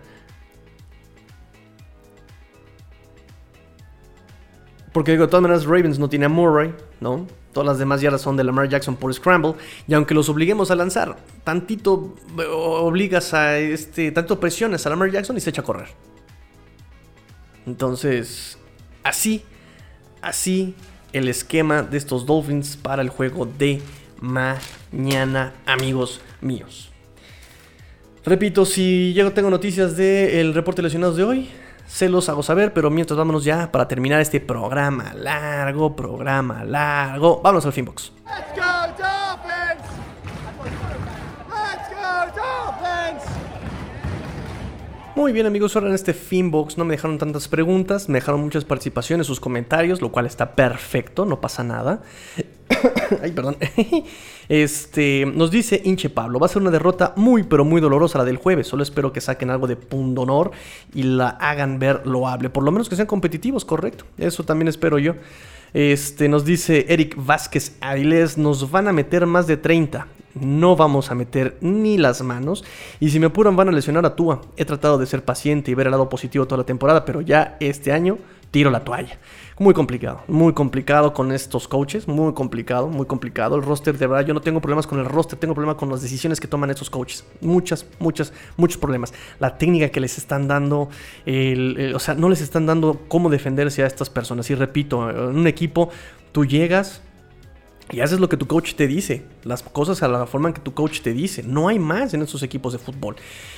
Porque digo, de todas maneras, Ravens no tiene a Murray, ¿no? Todas las demás yardas son de Lamar Jackson por Scramble. Y aunque los obliguemos a lanzar, tantito eh, obligas a este. Tanto presiones a Lamar Jackson y se echa a correr. Entonces, así, así el esquema de estos Dolphins para el juego de mañana, amigos míos. Repito, si llego tengo noticias del reporte de lesionados de hoy, se los hago saber, pero mientras vámonos ya para terminar este programa largo, programa largo. Vámonos al Finbox. Muy bien amigos, ahora en este Finbox no me dejaron tantas preguntas, me dejaron muchas participaciones, sus comentarios, lo cual está perfecto, no pasa nada. Ay, perdón. Este, nos dice Inche Pablo, va a ser una derrota muy pero muy dolorosa la del jueves, solo espero que saquen algo de punto honor y la hagan ver loable, por lo menos que sean competitivos, correcto. Eso también espero yo. Este, nos dice Eric Vázquez Avilés, nos van a meter más de 30 no vamos a meter ni las manos. Y si me apuran, van a lesionar a Tua. He tratado de ser paciente y ver el lado positivo toda la temporada, pero ya este año tiro la toalla. Muy complicado, muy complicado con estos coaches, muy complicado, muy complicado. El roster, de verdad, yo no tengo problemas con el roster, tengo problemas con las decisiones que toman estos coaches. Muchas, muchas, muchos problemas. La técnica que les están dando, o sea, no les están dando cómo defenderse a estas personas. Y repito, en un equipo, tú llegas, y haces lo que tu coach te dice, las cosas a la forma en que tu coach te dice. No hay más en esos equipos de fútbol.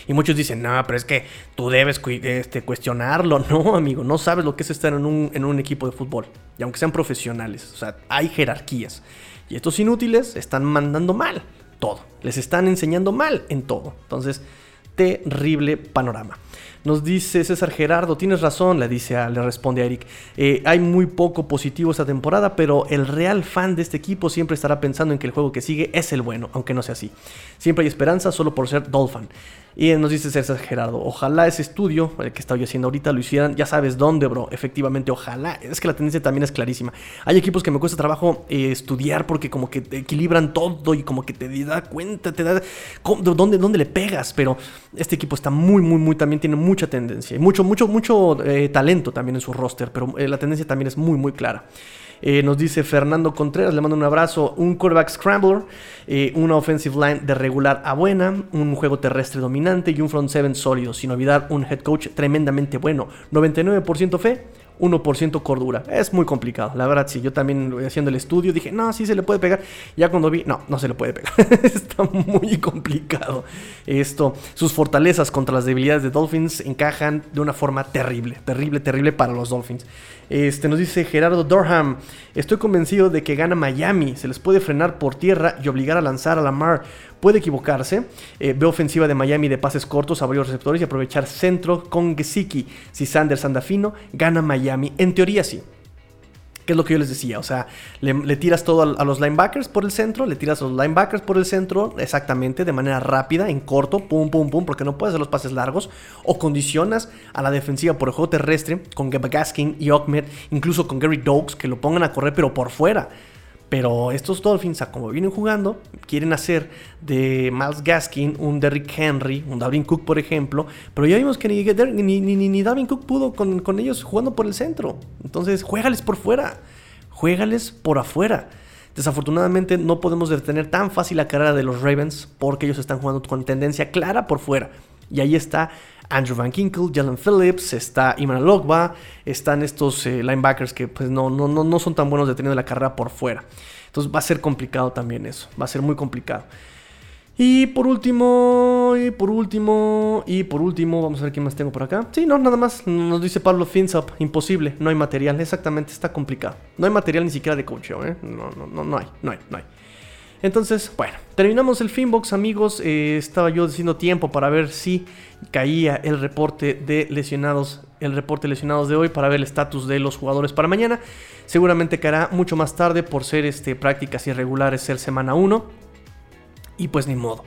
Y muchos dicen, no, pero es que tú debes este, cuestionarlo. No, amigo, no sabes lo que es estar en un, en un equipo de fútbol. Y aunque sean profesionales, o sea, hay jerarquías. Y estos inútiles están mandando mal todo. Les están enseñando mal en todo. Entonces, terrible panorama. Nos dice César Gerardo, tienes razón, le dice le responde a Eric. Eh, hay muy poco positivo esta temporada, pero el real fan de este equipo siempre estará pensando en que el juego que sigue es el bueno, aunque no sea así. Siempre hay esperanza solo por ser Dolphin. Y nos dice César Gerardo, ojalá ese estudio, el que estoy haciendo ahorita, lo hicieran, ya sabes dónde, bro. Efectivamente, ojalá. Es que la tendencia también es clarísima. Hay equipos que me cuesta trabajo eh, estudiar porque como que te equilibran todo y como que te da cuenta, te da dónde, dónde le pegas. Pero este equipo está muy, muy, muy, también tiene mucha tendencia. Y mucho, mucho, mucho eh, talento también en su roster, pero eh, la tendencia también es muy, muy clara. Eh, nos dice Fernando Contreras, le mando un abrazo. Un quarterback scrambler, eh, una offensive line de regular a buena, un juego terrestre dominante y un front seven sólido. Sin olvidar un head coach tremendamente bueno. 99% fe, 1% cordura. Es muy complicado, la verdad, sí. Yo también haciendo el estudio dije, no, sí se le puede pegar. Ya cuando vi, no, no se le puede pegar. Está muy complicado esto. Sus fortalezas contra las debilidades de Dolphins encajan de una forma terrible, terrible, terrible para los Dolphins. Este, nos dice Gerardo Durham, estoy convencido de que gana Miami, se les puede frenar por tierra y obligar a lanzar a Lamar. Puede equivocarse, eh, veo ofensiva de Miami de pases cortos a varios receptores y aprovechar centro con Gesicki. Si Sanders anda fino, gana Miami. En teoría sí. ¿Qué es lo que yo les decía? O sea, le, tiras todo a, los linebackers por el centro, le tiras a los linebackers por el centro exactamente, de manera rápida, en corto, pum, pum, pum, porque no puedes hacer los pases largos, o condicionas a la defensiva por el juego terrestre con Gaskin y Ahmed, incluso con Gary Dogs, que lo pongan a correr, pero por fuera. Pero estos Dolphins, como vienen jugando, quieren hacer de Miles Gaskin un Derrick Henry, un Dalvin Cook, por ejemplo. Pero ya vimos que ni, ni, ni, ni Cook pudo con, con, ellos jugando por el centro. Entonces, juégales por fuera. Juégales por afuera. Desafortunadamente, no podemos detener tan fácil la carrera de los Ravens porque ellos están jugando con tendencia clara por fuera. Y ahí está Andrew Van Kinkle, Jalen Phillips, está Iman Logba, están estos eh, linebackers que pues no, no, no, no son tan buenos deteniendo la carrera por fuera. Entonces va a ser complicado también eso, va a ser muy complicado. Y por último, y por último, y por último, vamos a ver qué más tengo por acá. Sí, no, nada más, nos dice Pablo Finzap, imposible, no hay material, exactamente, está complicado. No hay material ni siquiera de coach, ¿eh? No, no, no, no hay, no hay, no hay. Entonces, bueno, terminamos el Finbox, amigos. Eh, estaba yo diciendo tiempo para ver si caía el reporte de lesionados, el reporte de lesionados de hoy para ver el estatus de los jugadores para mañana. Seguramente caerá mucho más tarde por ser este, prácticas irregulares, ser semana 1. Y pues ni modo.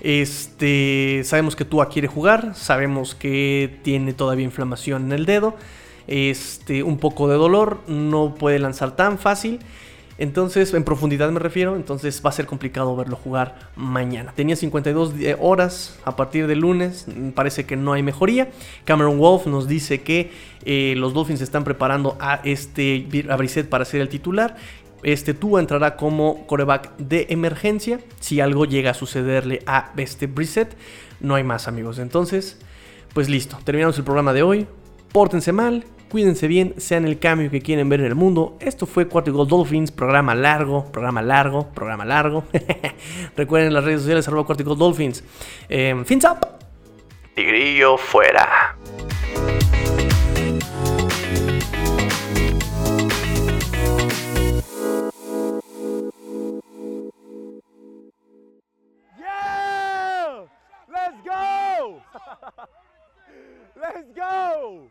Este, sabemos que Tua quiere jugar, sabemos que tiene todavía inflamación en el dedo, este, un poco de dolor, no puede lanzar tan fácil. Entonces, en profundidad me refiero, entonces va a ser complicado verlo jugar mañana. Tenía 52 horas a partir del lunes, mm, parece que no hay mejoría. Cameron Wolf nos dice que eh, los Dolphins están preparando a este a Brissett para ser el titular. Este Tua entrará como coreback de emergencia si algo llega a sucederle a este Brissett. No hay más amigos. Entonces, pues listo, terminamos el programa de hoy. Pórtense mal, Cuídense bien, sean el cambio que quieren ver en el mundo. Esto fue Cuarto Gol Dolphins, programa largo, programa largo, programa largo. Recuerden las redes sociales arroba Cuarto Gol Dolphins. Eh, fins up.
Tigrillo fuera. Yeah! Let's go! Let's go!